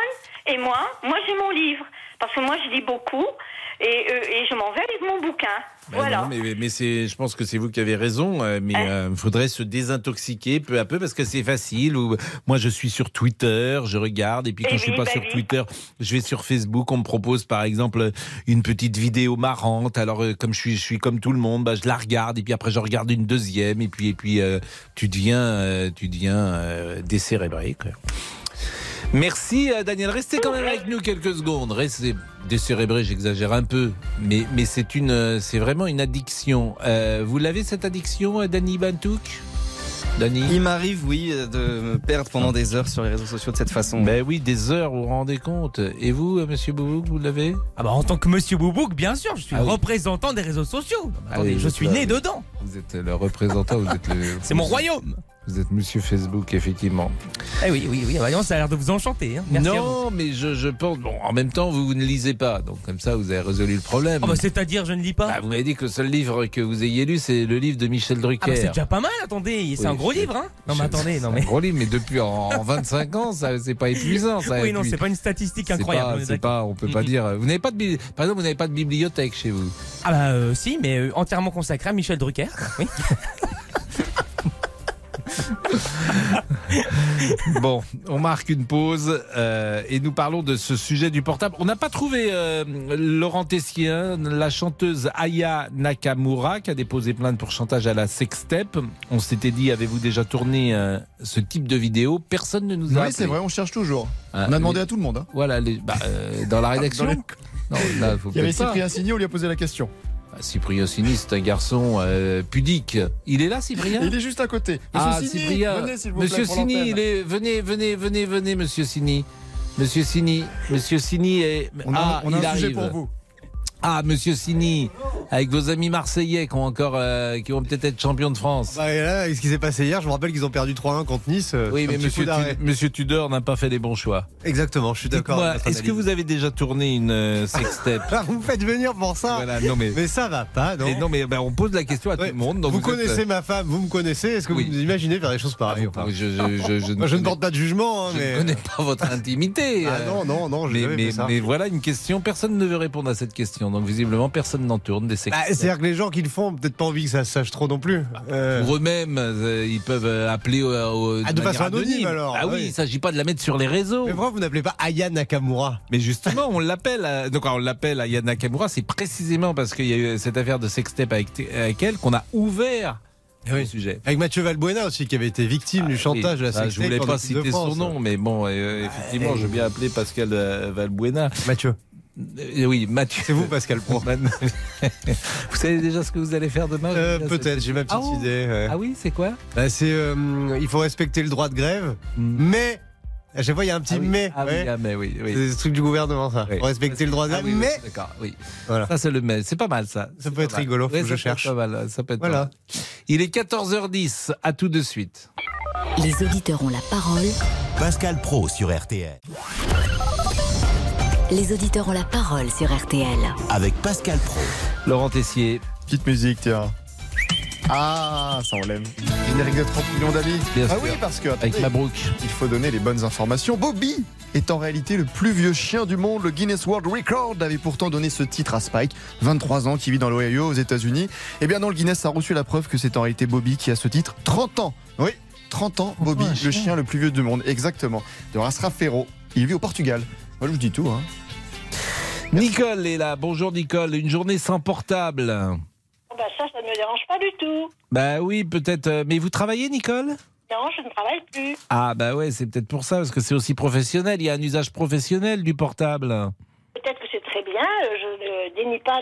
et moi, moi j'ai mon livre. Parce que moi, je lis beaucoup, et, euh, et je m'en vais avec mon bouquin. Ben voilà. non, mais, mais c'est, je pense que c'est vous qui avez raison. euh, Mais il faudrait se désintoxiquer peu à peu parce que c'est facile. Ou moi, je suis sur Twitter, je regarde, et puis quand Eh je suis oui, pas bah sur oui. Twitter, je vais sur Facebook. On me propose par exemple une petite vidéo marrante. Alors euh, comme je suis, je suis comme tout le monde, bah, je la regarde, et puis après je regarde une deuxième, et puis et puis euh, tu deviens, euh, tu deviens euh, décérébré. quoi. Merci euh, Daniel, restez quand même avec nous quelques secondes. Restez décérébré, j'exagère un peu, mais mais c'est une, euh, c'est vraiment une addiction. Euh, vous l'avez cette addiction, Dani Bantouk? Dani Il m'arrive, oui, de me perdre pendant des heures sur les réseaux sociaux de cette façon. Ben oui, des heures, vous vous rendez compte. Et vous, Monsieur Boubouk, vous l'avez? Ah bah en tant que Monsieur Boubouk, bien sûr, je suis Ah oui. représentant des réseaux sociaux. Ah Attendez, oui, je suis né dedans. Vous êtes le représentant, vous êtes le. C'est mon royaume. Vous êtes Monsieur Facebook, effectivement. Eh oui, oui, oui, voyons, ça a l'air de vous enchanter. hein. Merci non, mais je, je pense. Bon, en même temps, vous, vous ne lisez pas, donc comme ça, vous avez résolu le problème. Ah bah, C'est-à-dire, je ne lis pas. Bah, vous m'avez dit que le seul livre que vous ayez lu, c'est le livre de Michel Ah Drucker. bah, c'est déjà pas mal, attendez, c'est Oui, un gros livre, hein Non mais attendez, non mais... Un gros livre, mais depuis en, en 25 ans, ça, c'est pas épuisant. Ça, Oui, non, c'est pas une statistique incroyable. pas- pas, on peut pas Mm, mm. dire. Vous n'avez pas de, par exemple, vous n'avez pas de bibliothèque chez vous. Ah bah euh, si, mais euh, entièrement consacré à Michel Drucker. Oui. Bon, on marque une pause euh, et nous parlons de ce sujet du portable. On n'a pas trouvé euh, Laurent Tessien, la chanteuse Aya Nakamura qui a déposé plainte pour chantage à la sextape. On s'était dit, avez-vous déjà tourné euh, ce type de vidéo? Personne ne nous a Oui, c'est vrai, on cherche toujours. Ah, on a demandé à tout le monde. hein. Voilà, les- bah, dans la rédaction. Dans les- Non, là, faut Il y avait. Cyprien Signy, on lui a posé la question. Ah, Cyprien Sini, c'est un garçon euh, pudique. Il est là, Cyprien? Il est juste à côté. Monsieur Ah, Cyprien. venez s'il vous Monsieur plaît. pour Sini, l'antenne. il est. Venez, venez, venez, venez, Monsieur Sini. Monsieur Sini, Monsieur Sini est. On a, ah, on a il un sujet arrive. pour vous. Ah, Monsieur Sini, avec vos amis marseillais qui ont encore, euh, qui vont peut-être être champions de France. Bah, et là, avec ce qui s'est passé hier, je me rappelle qu'ils ont perdu 3-1 contre Nice. euh, Oui, mais Monsieur. Tu- Tudor n'a pas fait les bons choix. Exactement, je suis d'accord. Est-ce que vous avez déjà tourné une euh, sextape Ah, vous me faites venir pour ça Voilà, non mais. Mais ça va pas, non Mais non, mais ben, on pose la question à tout le monde. donc Vous, connaissez ma femme, vous me connaissez. Est-ce que Oui. vous imaginez faire des choses pareilles ou pas Oui, je, je, je, je je ne connais- porte pas de jugement, hein, je mais. ne connais pas votre intimité. Ah euh. non, non, non, je mais, mais, mais voilà une question, personne ne veut répondre à cette question. Donc visiblement, personne n'en tourne des Bah, sextapes. C'est-à-dire que les gens qui le font ont peut-être pas envie que ça se sache trop non plus. Euh, Pour eux-mêmes, euh, ils peuvent euh, appeler au, au- Ah, de façon anonyme, alors. Ah oui, Oui. il s'agit pas de la mettre sur les réseaux. Mais pourquoi vous n'appelez pas Aya Nakamura? Mais justement, on l'appelle. Donc, on l'appelle Aya Nakamura. C'est précisément parce qu'il y a eu cette affaire de sextape avec, avec elle qu'on a ouvert Eh oui. le sujet. Avec Mathieu Valbuena aussi, qui avait été victime du chantage de la Ah, sextape Je voulais pas citer son nom, mais bon, euh, effectivement, je vais bien appeler Pascal Valbuena. Mathieu. Euh, oui, Mathieu. C'est vous, Pascal Pro. vous savez déjà ce que vous allez faire demain Euh, Peut-être, j'ai ma petite Ah bon idée. ouais. Ah oui, c'est quoi? Bah, c'est, euh, il faut respecter le droit de grève, mais à chaque fois il y a un petit Ah oui, mais. ah oui, ouais. ah, mais oui, oui. C'est ce truc du gouvernement, ça. Oui. Faut respecter le droit de Ah grève, oui, oui, mais D'accord, oui. voilà. Ça, c'est le mais. C'est pas mal, ça. Ça peut être mal. rigolo, faut Ouais, que ça je peut être cherche. pas mal, ça peut être Voilà. pas mal. Il est 14h10. À tout de suite. Les auditeurs ont la parole. Pascal Pro sur RTL. Les auditeurs ont la parole sur RTL. Avec Pascal Pro. Laurent Tessier. Petite musique, tiens. Ah, ça on l'aime. Générique de 30 millions d'amis. Bien ah sûr. oui, parce que Avec attendez, Mabrouk. il faut donner les bonnes informations. Bobby est en réalité le plus vieux chien du monde. Le Guinness World Record avait pourtant donné ce titre à Spike, 23 ans, qui vit dans l'Ohio aux États-Unis. Et bien, dans le Guinness a reçu la preuve que c'est en réalité Bobby qui a ce titre. 30 ans. Oui, 30 ans, Bobby, un le chien. chien le plus vieux du monde. Exactement. De race Raffairo. Il vit au Portugal. Moi, je vous dis tout. Hein. Nicole est là. Bonjour Nicole. Une journée sans portable. Bah ça, ça ne me dérange pas du tout. Bah oui, peut-être. euh, Mais vous travaillez, Nicole? Non, je ne travaille plus. Ah bah ouais, c'est peut-être pour ça, parce que c'est aussi professionnel. Il y a un usage professionnel du portable. Peut-être que c'est très bien, euh, je ne dénie pas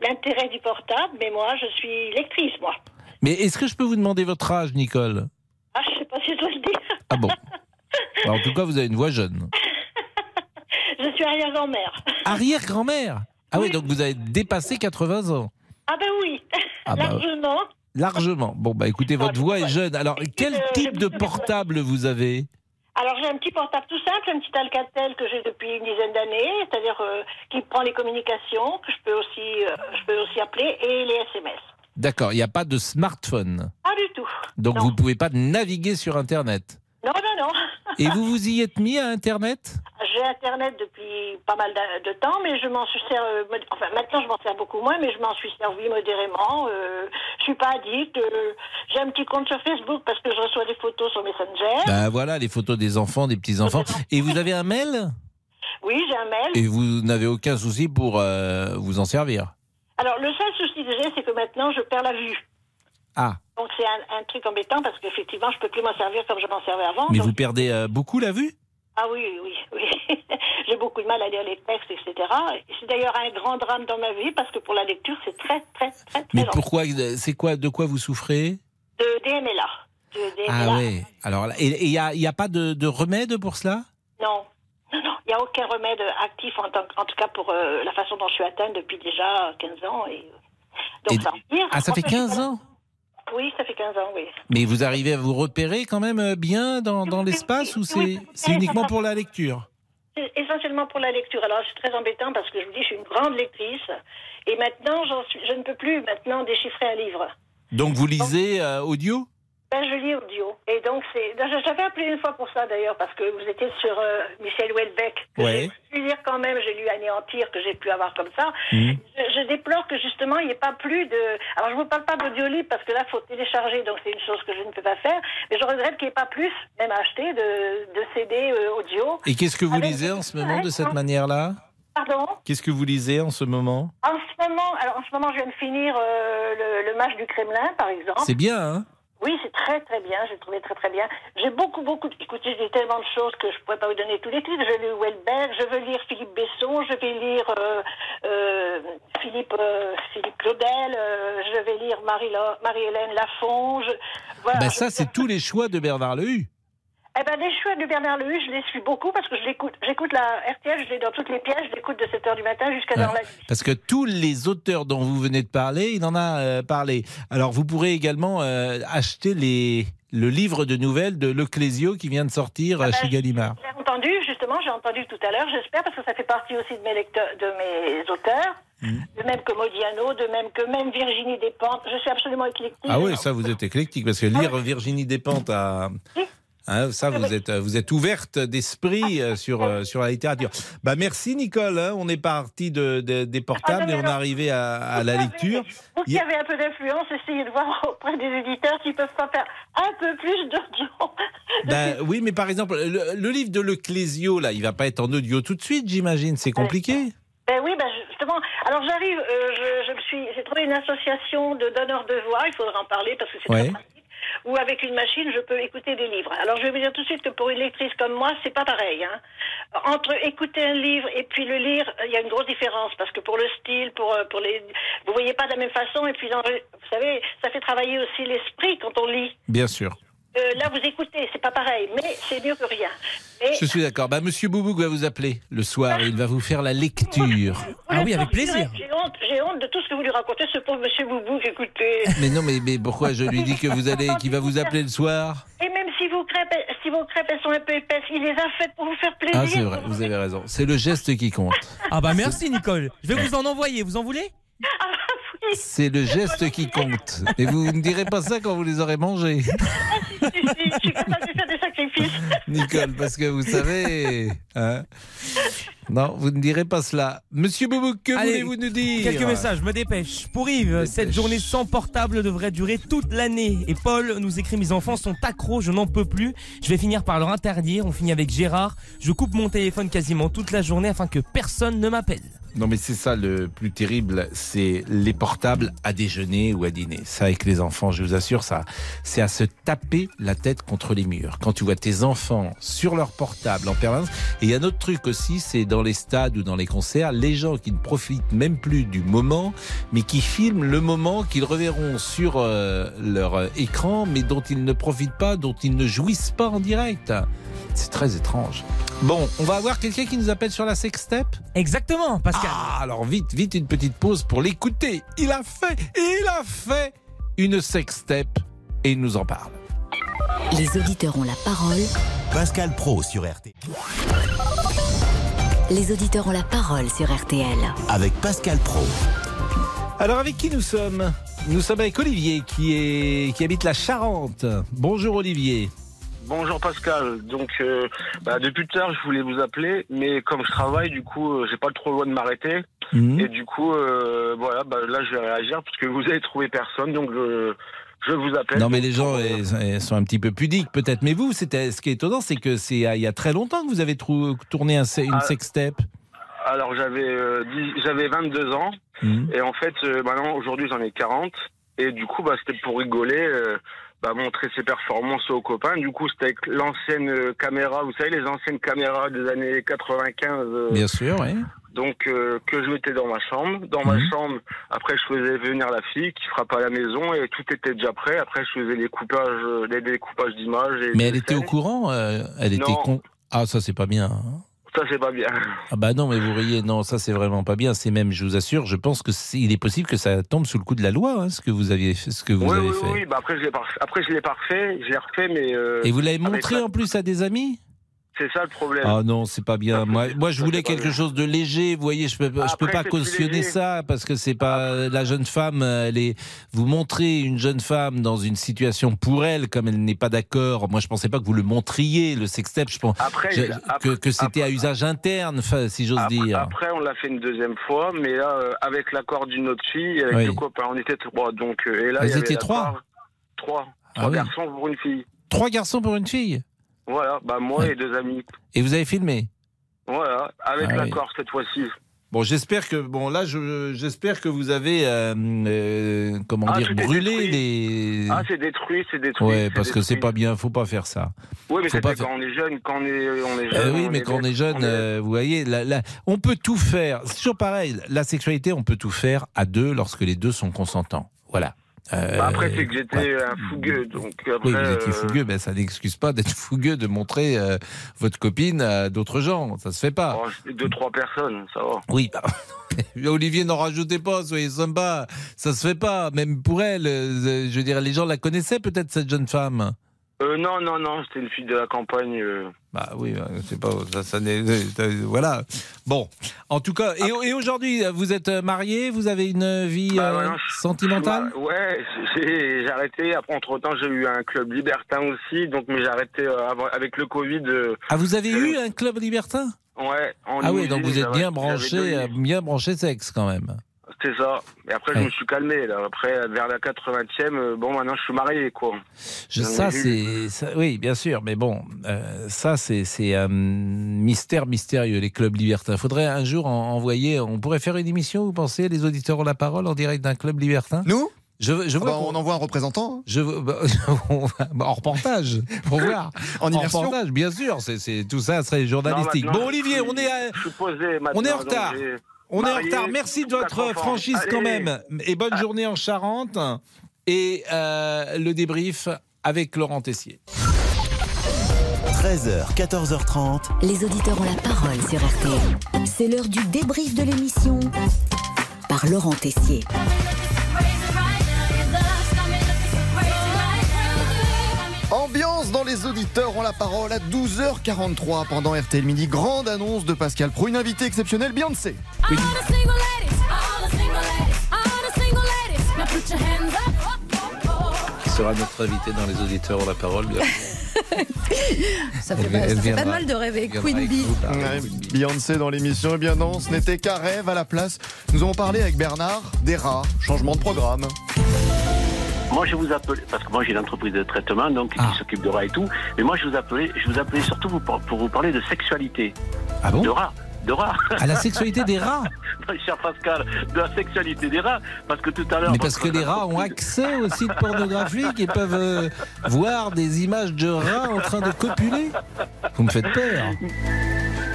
l'intérêt du portable, mais moi, je suis lectrice, moi. Mais est-ce que je peux vous demander votre âge, Nicole? Ah, je sais pas si je dois le dire. Ah bon Bah, En tout cas, vous avez une voix jeune. Suis arrière-grand-mère. Arrière-grand-mère Ah oui, donc vous avez dépassé 80 ans. Ah ben oui, Ah bah, largement. Largement. Bon, bah écoutez, votre voix est jeune. Alors, quel type de portable vous avez? Alors j'ai un petit portable tout simple, un petit Alcatel que j'ai depuis une dizaine d'années, c'est-à-dire euh, qui prend les communications, que je peux aussi, euh, je peux aussi appeler, et les SMS. D'accord, il n'y a pas de smartphone. Pas du tout. Donc Non. vous ne pouvez pas naviguer sur Internet. Non, non, non. Et vous vous y êtes mis à Internet? J'ai Internet depuis pas mal de, temps, mais je m'en suis servi. mod- enfin, maintenant, je m'en sers beaucoup moins, mais je m'en suis servi modérément. Euh, je suis pas addict. euh, j'ai un petit compte sur Facebook parce que je reçois des photos sur Messenger. Bah voilà, les photos des enfants, des petits-enfants. Et vous avez un mail? Oui, j'ai un mail. Et vous n'avez aucun souci pour euh, vous en servir? Alors, le seul souci que j'ai, c'est que maintenant, je perds la vue. Ah, Donc, c'est un, un truc embêtant parce qu'effectivement, je peux plus m'en servir comme je m'en servais avant. mais Donc- vous perdez euh, beaucoup la vue? Ah oui, oui, oui. J'ai beaucoup de mal à lire les textes, etc. Et C'est d'ailleurs un grand drame dans ma vie parce que pour la lecture, c'est très, très, très, très Mais long. pourquoi C'est quoi De quoi vous souffrez? De DMLA. De DMLA. Ah ouais. Alors, et il n'y a, y a pas de, de remède pour cela? Non. Non, non, il n'y a aucun remède actif, en, tant, en tout cas pour euh, la façon dont je suis atteinte depuis déjà 15 ans. Et... Donc Et- ça empire. Ah, ça fait En fait, 15 ans? Oui, ça fait 15 ans, oui. Mais vous arrivez à vous repérer quand même euh, bien dans, dans l'espace ou c'est uniquement pour la lecture? Essentiellement pour la lecture. Alors, c'est très embêtant parce que je vous dis, je suis une grande lectrice. Et maintenant, suis, je ne peux plus maintenant déchiffrer un livre. Donc vous lisez euh, audio? Ben, je lis audio. Et donc, c'est. J'avais appelé une fois pour ça d'ailleurs, parce que vous étiez sur euh, Michel Houellebecq. Ouais. J'ai pu lire quand même, j'ai lu Anéantir, que j'ai pu avoir comme ça. Mhm. Je, je déplore que justement, il n'y ait pas plus de. Alors, je ne vous parle pas d'audio libre, parce que là, il faut télécharger, donc c'est une chose que je ne peux pas faire. Mais je regrette qu'il n'y ait pas plus, même à acheter, de, de CD euh, audio. Et qu'est-ce que vous Avec- lisez en ce moment de cette manière-là? Pardon? Qu'est-ce que vous lisez en ce moment? En ce moment, alors en ce moment, je viens de finir euh, le, le match du Kremlin, par exemple. C'est bien, hein? Oui, c'est très très bien. J'ai trouvé très très bien. J'ai beaucoup beaucoup. Écoutez, j'ai tellement de choses que je pourrais pas vous donner tous les titres. Je lis Welbeck, je veux lire Philippe Besson, je vais lire euh, euh, Philippe euh, Philippe Claudel, euh, je vais lire Marie Marie-Hélène Lafon. Je, voilà. Je- Ça, c'est tous les choix de Bernard Lehu. Eh ben, les choix de Bernard Lehu, je les suis beaucoup parce que je l'écoute. J'écoute la RTL, je l'ai dans toutes les pièces, je l'écoute de 7h du matin jusqu'à dans la nuit. Parce que tous les auteurs dont vous venez de parler, il en a euh, parlé. Alors vous pourrez également euh, acheter les, le livre de nouvelles de Leclésio qui vient de sortir euh, chez Gallimard. J'ai entendu, justement, j'ai entendu tout à l'heure, j'espère, parce que ça fait partie aussi de mes, lecteurs, de mes auteurs, de même que Modiano, de même que même Virginie Despentes. Je suis absolument éclectique. Ah oui, ça vous êtes éclectique parce que lire Virginie Despentes à Hein, ça, vous êtes, vous êtes ouverte d'esprit euh, sur, euh, sur la littérature. Bah, merci, Nicole. hein. on est parti de, de- des portables et on est arrivé à, à la lecture. Vous qui avez un peu d'influence, essayez de voir auprès des éditeurs s'ils peuvent pas faire un peu plus d'audio. Ben, oui, mais par exemple, le, le livre de Leclésio, là, il va pas être en audio tout de suite, j'imagine. C'est compliqué. Ben oui, ben justement. Alors j'arrive, euh, je, je me suis, j'ai trouvé une association de donneurs de voix. Il faudra en parler parce que c'est Ouais. très Où avec une machine, je peux écouter des livres. Alors je vais vous dire tout de suite que pour une lectrice comme moi, c'est pas pareil. Hein. Entre écouter un livre et puis le lire, il y a une grosse différence parce que pour le style, pour euh, pour les, vous voyez pas de la même façon. Et puis dans vous savez, ça fait travailler aussi l'esprit quand on lit. Bien sûr. Euh, là, vous écoutez, c'est pas pareil, mais c'est mieux que rien. Mais Je suis d'accord. Bah, Monsieur Boubouk va vous appeler le soir et il va vous faire la lecture. Ah oui, avec plaisir. J'ai honte, j'ai honte de tout ce que vous lui racontez, ce pauvre Monsieur Boubou, écoutez. Mais non, mais, mais pourquoi je lui dis que vous allez, qu'il va vous appeler le soir? Et même si vos crêpes, si vos crêpes elles sont un peu épaisses, il les a faites pour vous faire plaisir. Ah, c'est vrai, vous avez raison. C'est le geste qui compte. Ah bah merci Nicole. Je vais vous en envoyer. Vous en voulez? C'est le geste qui compte. Et vous ne direz pas ça quand vous les aurez mangés, Je suis capable de faire des sacrifices. Nicole, parce que vous savez. hein. non, vous ne direz pas cela. Monsieur Boubouk, que voulez-vous nous dire Quelques messages, je me dépêche. Pour Yves, cette journée sans portable devrait durer toute l'année. Et Paul nous écrit Mes enfants sont accros, je n'en peux plus. Je vais finir par leur interdire. On finit avec Gérard. Je coupe mon téléphone quasiment toute la journée afin que personne ne m'appelle. Non, mais c'est ça le plus terrible, c'est les portables à déjeuner ou à dîner. Ça, avec les enfants, je vous assure, ça, c'est à se taper la tête contre les murs. Quand tu vois tes enfants sur leur portable en permanence. Et il y a un autre truc aussi, c'est dans les stades ou dans les concerts, les gens qui ne profitent même plus du moment, mais qui filment le moment qu'ils reverront sur euh, leur euh, écran, mais dont ils ne profitent pas, dont ils ne jouissent pas en direct. C'est très étrange. Bon, on va avoir quelqu'un qui nous appelle sur la sextape? Exactement, Pascal. Ah, alors vite, vite, une petite pause pour l'écouter. Il a fait, il a fait une sextape et il nous en parle. Les auditeurs ont la parole. Pascal Pro sur RTL. Les auditeurs ont la parole sur RTL. Avec Pascal Pro. Alors avec qui nous sommes? Nous sommes avec Olivier qui, est, qui habite la Charente. Bonjour Olivier. Bonjour Pascal. Donc, euh, bah, depuis tout à l'heure, je voulais vous appeler, mais comme je travaille, du coup, euh, j'ai pas trop le droit de m'arrêter. Mhm. Et du coup, euh, voilà, bah, là, je vais réagir parce que vous avez trouvé personne, donc je, vous appelle. Non, mais les gens Euh, sont un petit peu pudiques, peut-être. Mais vous, c'était ce qui est étonnant, c'est que c'est il y a très longtemps que vous avez trou- tourné un, une Ah. sextape. Alors, j'avais euh, j'avais 22 ans, Mhm. et en fait, euh, maintenant, aujourd'hui, j'en ai 40. Et du coup, bah, c'était pour rigoler. Bah, montrer ses performances aux copains. Du coup, c'était avec l'ancienne euh, caméra, vous savez, les anciennes caméras des années 95. euh, Bien sûr, oui. Donc euh, que je mettais dans ma chambre. Dans ma Mhm. chambre, après je faisais venir la fille qui frappe à la maison et tout était déjà prêt. Après je faisais les coupages, euh, les découpages d'images. Mais elle était au courant euh, Elle était con. Ah, ça, c'est pas bien. hein. Ça c'est pas bien. Ah bah non, mais vous riez, non, ça c'est vraiment pas bien. C'est même, je vous assure, je pense que il est possible que ça tombe sous le coup de la loi, hein, ce que vous aviez, fait- ce que vous oui, avez oui, fait. oui. Bah après je l'ai après je l'ai refait, je l'ai refait, mais. euh, Et vous l'avez montré la- en plus à des amis? C'est ça le problème. Ah non, c'est pas bien. Moi, moi, je voulais quelque chose de léger. Vous voyez, je peux, je peux pas cautionner ça parce que c'est pas la jeune femme. Elle est. Vous montrez une jeune femme dans une situation pour elle, comme elle n'est pas d'accord. Moi, je pensais pas que vous le montriez, le sextape. Je pense Après, je- après- que, que c'était à usage interne, si j'ose dire. Après, on l'a fait une deuxième fois, mais là, euh, avec l'accord d'une autre fille, avec Oui. on était trois. Donc, euh, et là, Vous il y avait étiez trois Trois. Ah Trois oui. garçons pour une fille. Trois garçons pour une fille? Voilà, bah moi et deux amis. Et vous avez filmé. Voilà, avec Ah oui. l'accord cette fois-ci. Bon, j'espère que bon là, je- j'espère que vous avez euh, euh, comment Ah, dire brûlé les. Ah, c'est détruit, c'est détruit. Ouais, parce que c'est pas bien, faut pas faire ça. Oui, mais c'est pas quand on est jeune, quand on est, on est Eh jeune. oui, mais quand on est jeune, euh, vous voyez, là, là, on peut tout faire. C'est toujours pareil. La sexualité, on peut tout faire à deux lorsque les deux sont consentants. Voilà. Euh, Bah, après, c'est que j'étais un fougueux, donc après. oui, vous étiez euh, fougueux, mais ça n'excuse pas d'être fougueux de montrer euh, votre copine à d'autres gens. Ça se fait pas. c'était deux, trois personnes, ça va. Oui, bah, Olivier, n'en rajoutez pas, soyez sympa. Ça se fait pas, même pour elle. Je veux dire, les gens la connaissaient peut-être, cette jeune femme. Euh, non, non, non, c'était une fille de la campagne. euh. Bah oui, euh, c'est pas ça, ça n'est- voilà. Bon, en tout cas, et, et aujourd'hui, vous êtes marié, vous avez une vie Bah, euh, sentimentale Bah, Ouais, j'ai arrêté. Après, entre temps, j'ai eu un club libertin aussi, donc mais j'ai arrêté avec le Covid. Ah, vous avez eu un club libertin? Ouais. En Ah oui, donc vous êtes bien branché, bien branché sexe quand même. C'est ça. Et après, je me suis calmé. Là. Après, vers la 80e, euh, bon, maintenant, je suis marié, quoi. Je, ça, c'est, oui, bien sûr, mais bon, euh, ça, c'est, c'est un mystère mystérieux, les clubs libertins. Faudrait un jour en- envoyer, on pourrait faire une émission, vous pensez, les auditeurs ont la parole en direct d'un club libertin? Nous? Je, je Ah bah, on envoie un représentant. hein. Je bah, bah, en reportage, pour voir. En immersion. reportage, bien sûr. C'est, tout ça serait journalistique. Non, bon, Olivier, on est, à- on est en retard. On est en retard. Merci de votre franchise quand même. Et bonne journée en Charente. Et euh, le débrief avec Laurent Tessier. 13h, 14h30. Les auditeurs ont la parole sur RTL. C'est l'heure du débrief de l'émission par Laurent Tessier. Ambiance dans les auditeurs ont la parole à 12h43 pendant RTL Midi. Grande annonce de Pascal Pro, une invitée exceptionnelle, Beyoncé. Qui sera notre invité dans les auditeurs ont la parole. bien. Ça fait, pas, elle ça fait pas viendra. de mal de rêver. Queen Bee. Ouais, Beyoncé dans l'émission. Eh bien non, ce n'était qu'un rêve à la place. Nous avons parlé avec Bernard des rats, changement de programme. Moi, je vous appelle parce que moi j'ai une entreprise de traitement donc Ah. qui s'occupe de rats et tout. Mais moi, je vous appelais, je vous appelais surtout pour, pour vous parler de sexualité. Ah bon De rats, de rats. À la sexualité des rats Non, cher Pascal, de la sexualité des rats, parce que tout à l'heure. Mais parce que les rats ont accès aux sites pornographiques et peuvent euh, voir des images de rats en train de copuler. Vous me faites peur.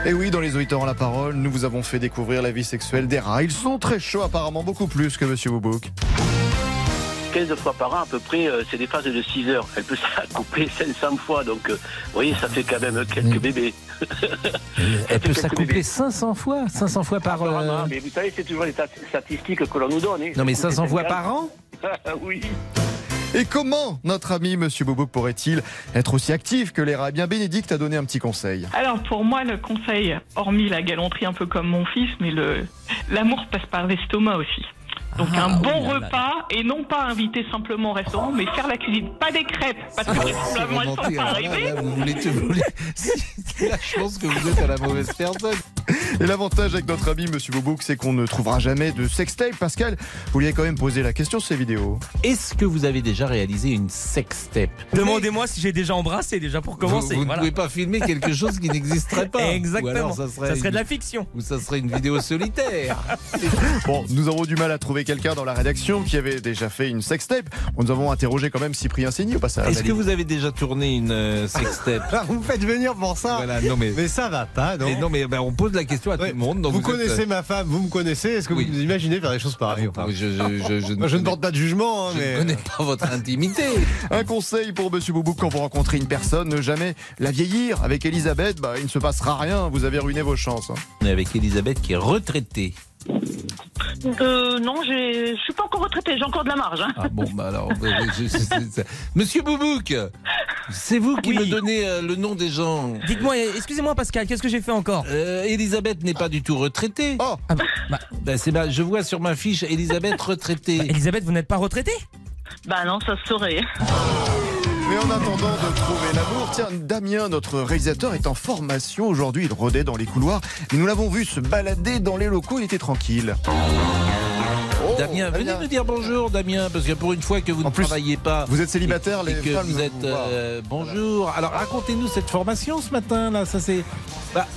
Et oui, dans les auditeurs ont la parole, nous vous avons fait découvrir la vie sexuelle des rats. Ils sont très chauds apparemment, beaucoup plus que Monsieur Boubouk. 15 fois par an à peu près, euh, c'est des phases de 6 heures. Elle peut s'accoupler 500 fois, donc euh, vous voyez, ça fait quand même quelques bébés. Elle peut s'accoupler bébés. 500 fois 500 fois par... euh, Apparemment, Mais vous savez, c'est toujours les stat- statistiques que l'on nous donne. hein. Non mais Ça coûte 500 fois 50. par an Oui. Et comment notre ami Monsieur Boubouk pourrait-il être aussi actif que les rats? Eh bien, Bénédicte a donné un petit conseil. Alors pour moi, le conseil, hormis la galanterie un peu comme mon fils, mais le l'amour passe par l'estomac aussi. Donc Ah, un bon oui, là, là, repas et non pas inviter simplement au restaurant, mais faire la cuisine, pas des crêpes, parce que vraisemblablement elles sont pas arrivées. là, vous voulez, vous voulez- c'est la chance que vous êtes à la mauvaise personne. Et l'avantage avec notre ami Monsieur Bobouk, c'est qu'on ne trouvera jamais de sextape. Pascal, vous lui avez quand même posé la question sur ces vidéos. Est-ce que vous avez déjà réalisé une sextape? Demandez-moi si j'ai déjà embrassé, déjà pour commencer. vous ne voilà. pouvez pas filmer quelque chose qui n'existerait pas. Exactement. Ou alors ça serait, Ça serait de la fiction. Ou ça serait une vidéo solitaire. Bon, nous avons du mal à trouver quelqu'un dans la rédaction qui avait déjà fait une sextape. Nous avons interrogé quand même Cyprien Signy au passage. Est-ce que vous avez déjà tourné une euh, sextape vous me faites venir pour ça Voilà, non mais, Mais ça va pas, non mais non mais ben, on pose la question à tout le monde. donc Vous, connaissez euh, ma femme, vous me connaissez. Est-ce que Oui. vous imaginez faire des choses pareilles je, je, je, je, Moi, je ne porte pas de jugement, hein, je mais. ne connais pas votre intimité. Un conseil pour Monsieur Bobouk quand vous rencontrez une personne, ne jamais la vieillir. Avec Elisabeth, bah, il ne se passera rien. Vous avez ruiné vos chances. hein. On est avec Elisabeth qui est retraitée. Euh, non, je suis pas encore retraitée, j'ai encore de la marge. hein. Ah bon, bah alors. je- je- Monsieur Boubouk, c'est vous qui Oui. me donnez euh, le nom des gens. Dites-moi, excusez-moi Pascal, qu'est-ce que j'ai fait encore? Euh, Elisabeth n'est pas du tout retraitée. Oh Ah bah, bah, Ben, c'est je vois sur ma fiche Elisabeth retraitée. Elisabeth, vous n'êtes pas retraitée? Bah non, ça se saurait. Mais en attendant de trouver l'amour, tiens, Damien, notre réalisateur, est en formation. Aujourd'hui, il rôdait dans les couloirs. Mais nous l'avons vu se balader dans les locaux. Il était tranquille. Oh, Damien, venez nous dire bonjour, Damien, parce que pour une fois que vous En ne plus, travaillez pas. Vous êtes célibataire, et les que femmes vous êtes euh, bonjour. Alors racontez-nous cette formation ce matin là, ça c'est. Bah,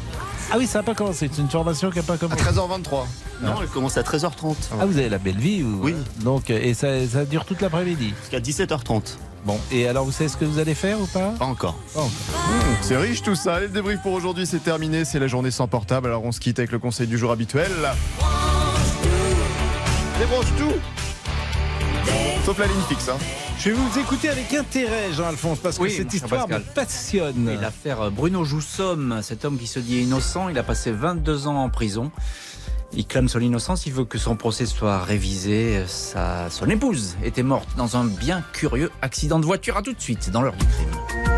ah oui, ça n'a pas commencé. C'est une formation qui n'a pas À commencé. 13h23. Non, elle commence à 13h30. Ah, vous avez la belle vie ou... Oui. Donc, euh, et ça, ça dure toute l'après-midi. Jusqu'à 17h30. Bon, et alors vous savez ce que vous allez faire ou pas? Pas encore. Pas encore. Mmh, c'est riche tout ça. Allez, le débrief pour aujourd'hui, c'est terminé. C'est la journée sans portable. Alors on se quitte avec le conseil du jour habituel. Débranche tout Sauf la ligne fixe. Hein. Je vais vous écouter avec intérêt, Jean-Alphonse, parce que Oui, cette histoire me passionne. Et l'affaire Bruno Joussomme, cet homme qui se dit innocent, il a passé 22 ans en prison. Il clame son innocence, il veut que son procès soit révisé. Sa, son épouse était morte dans un bien curieux accident de voiture. À tout de suite dans l'heure du crime.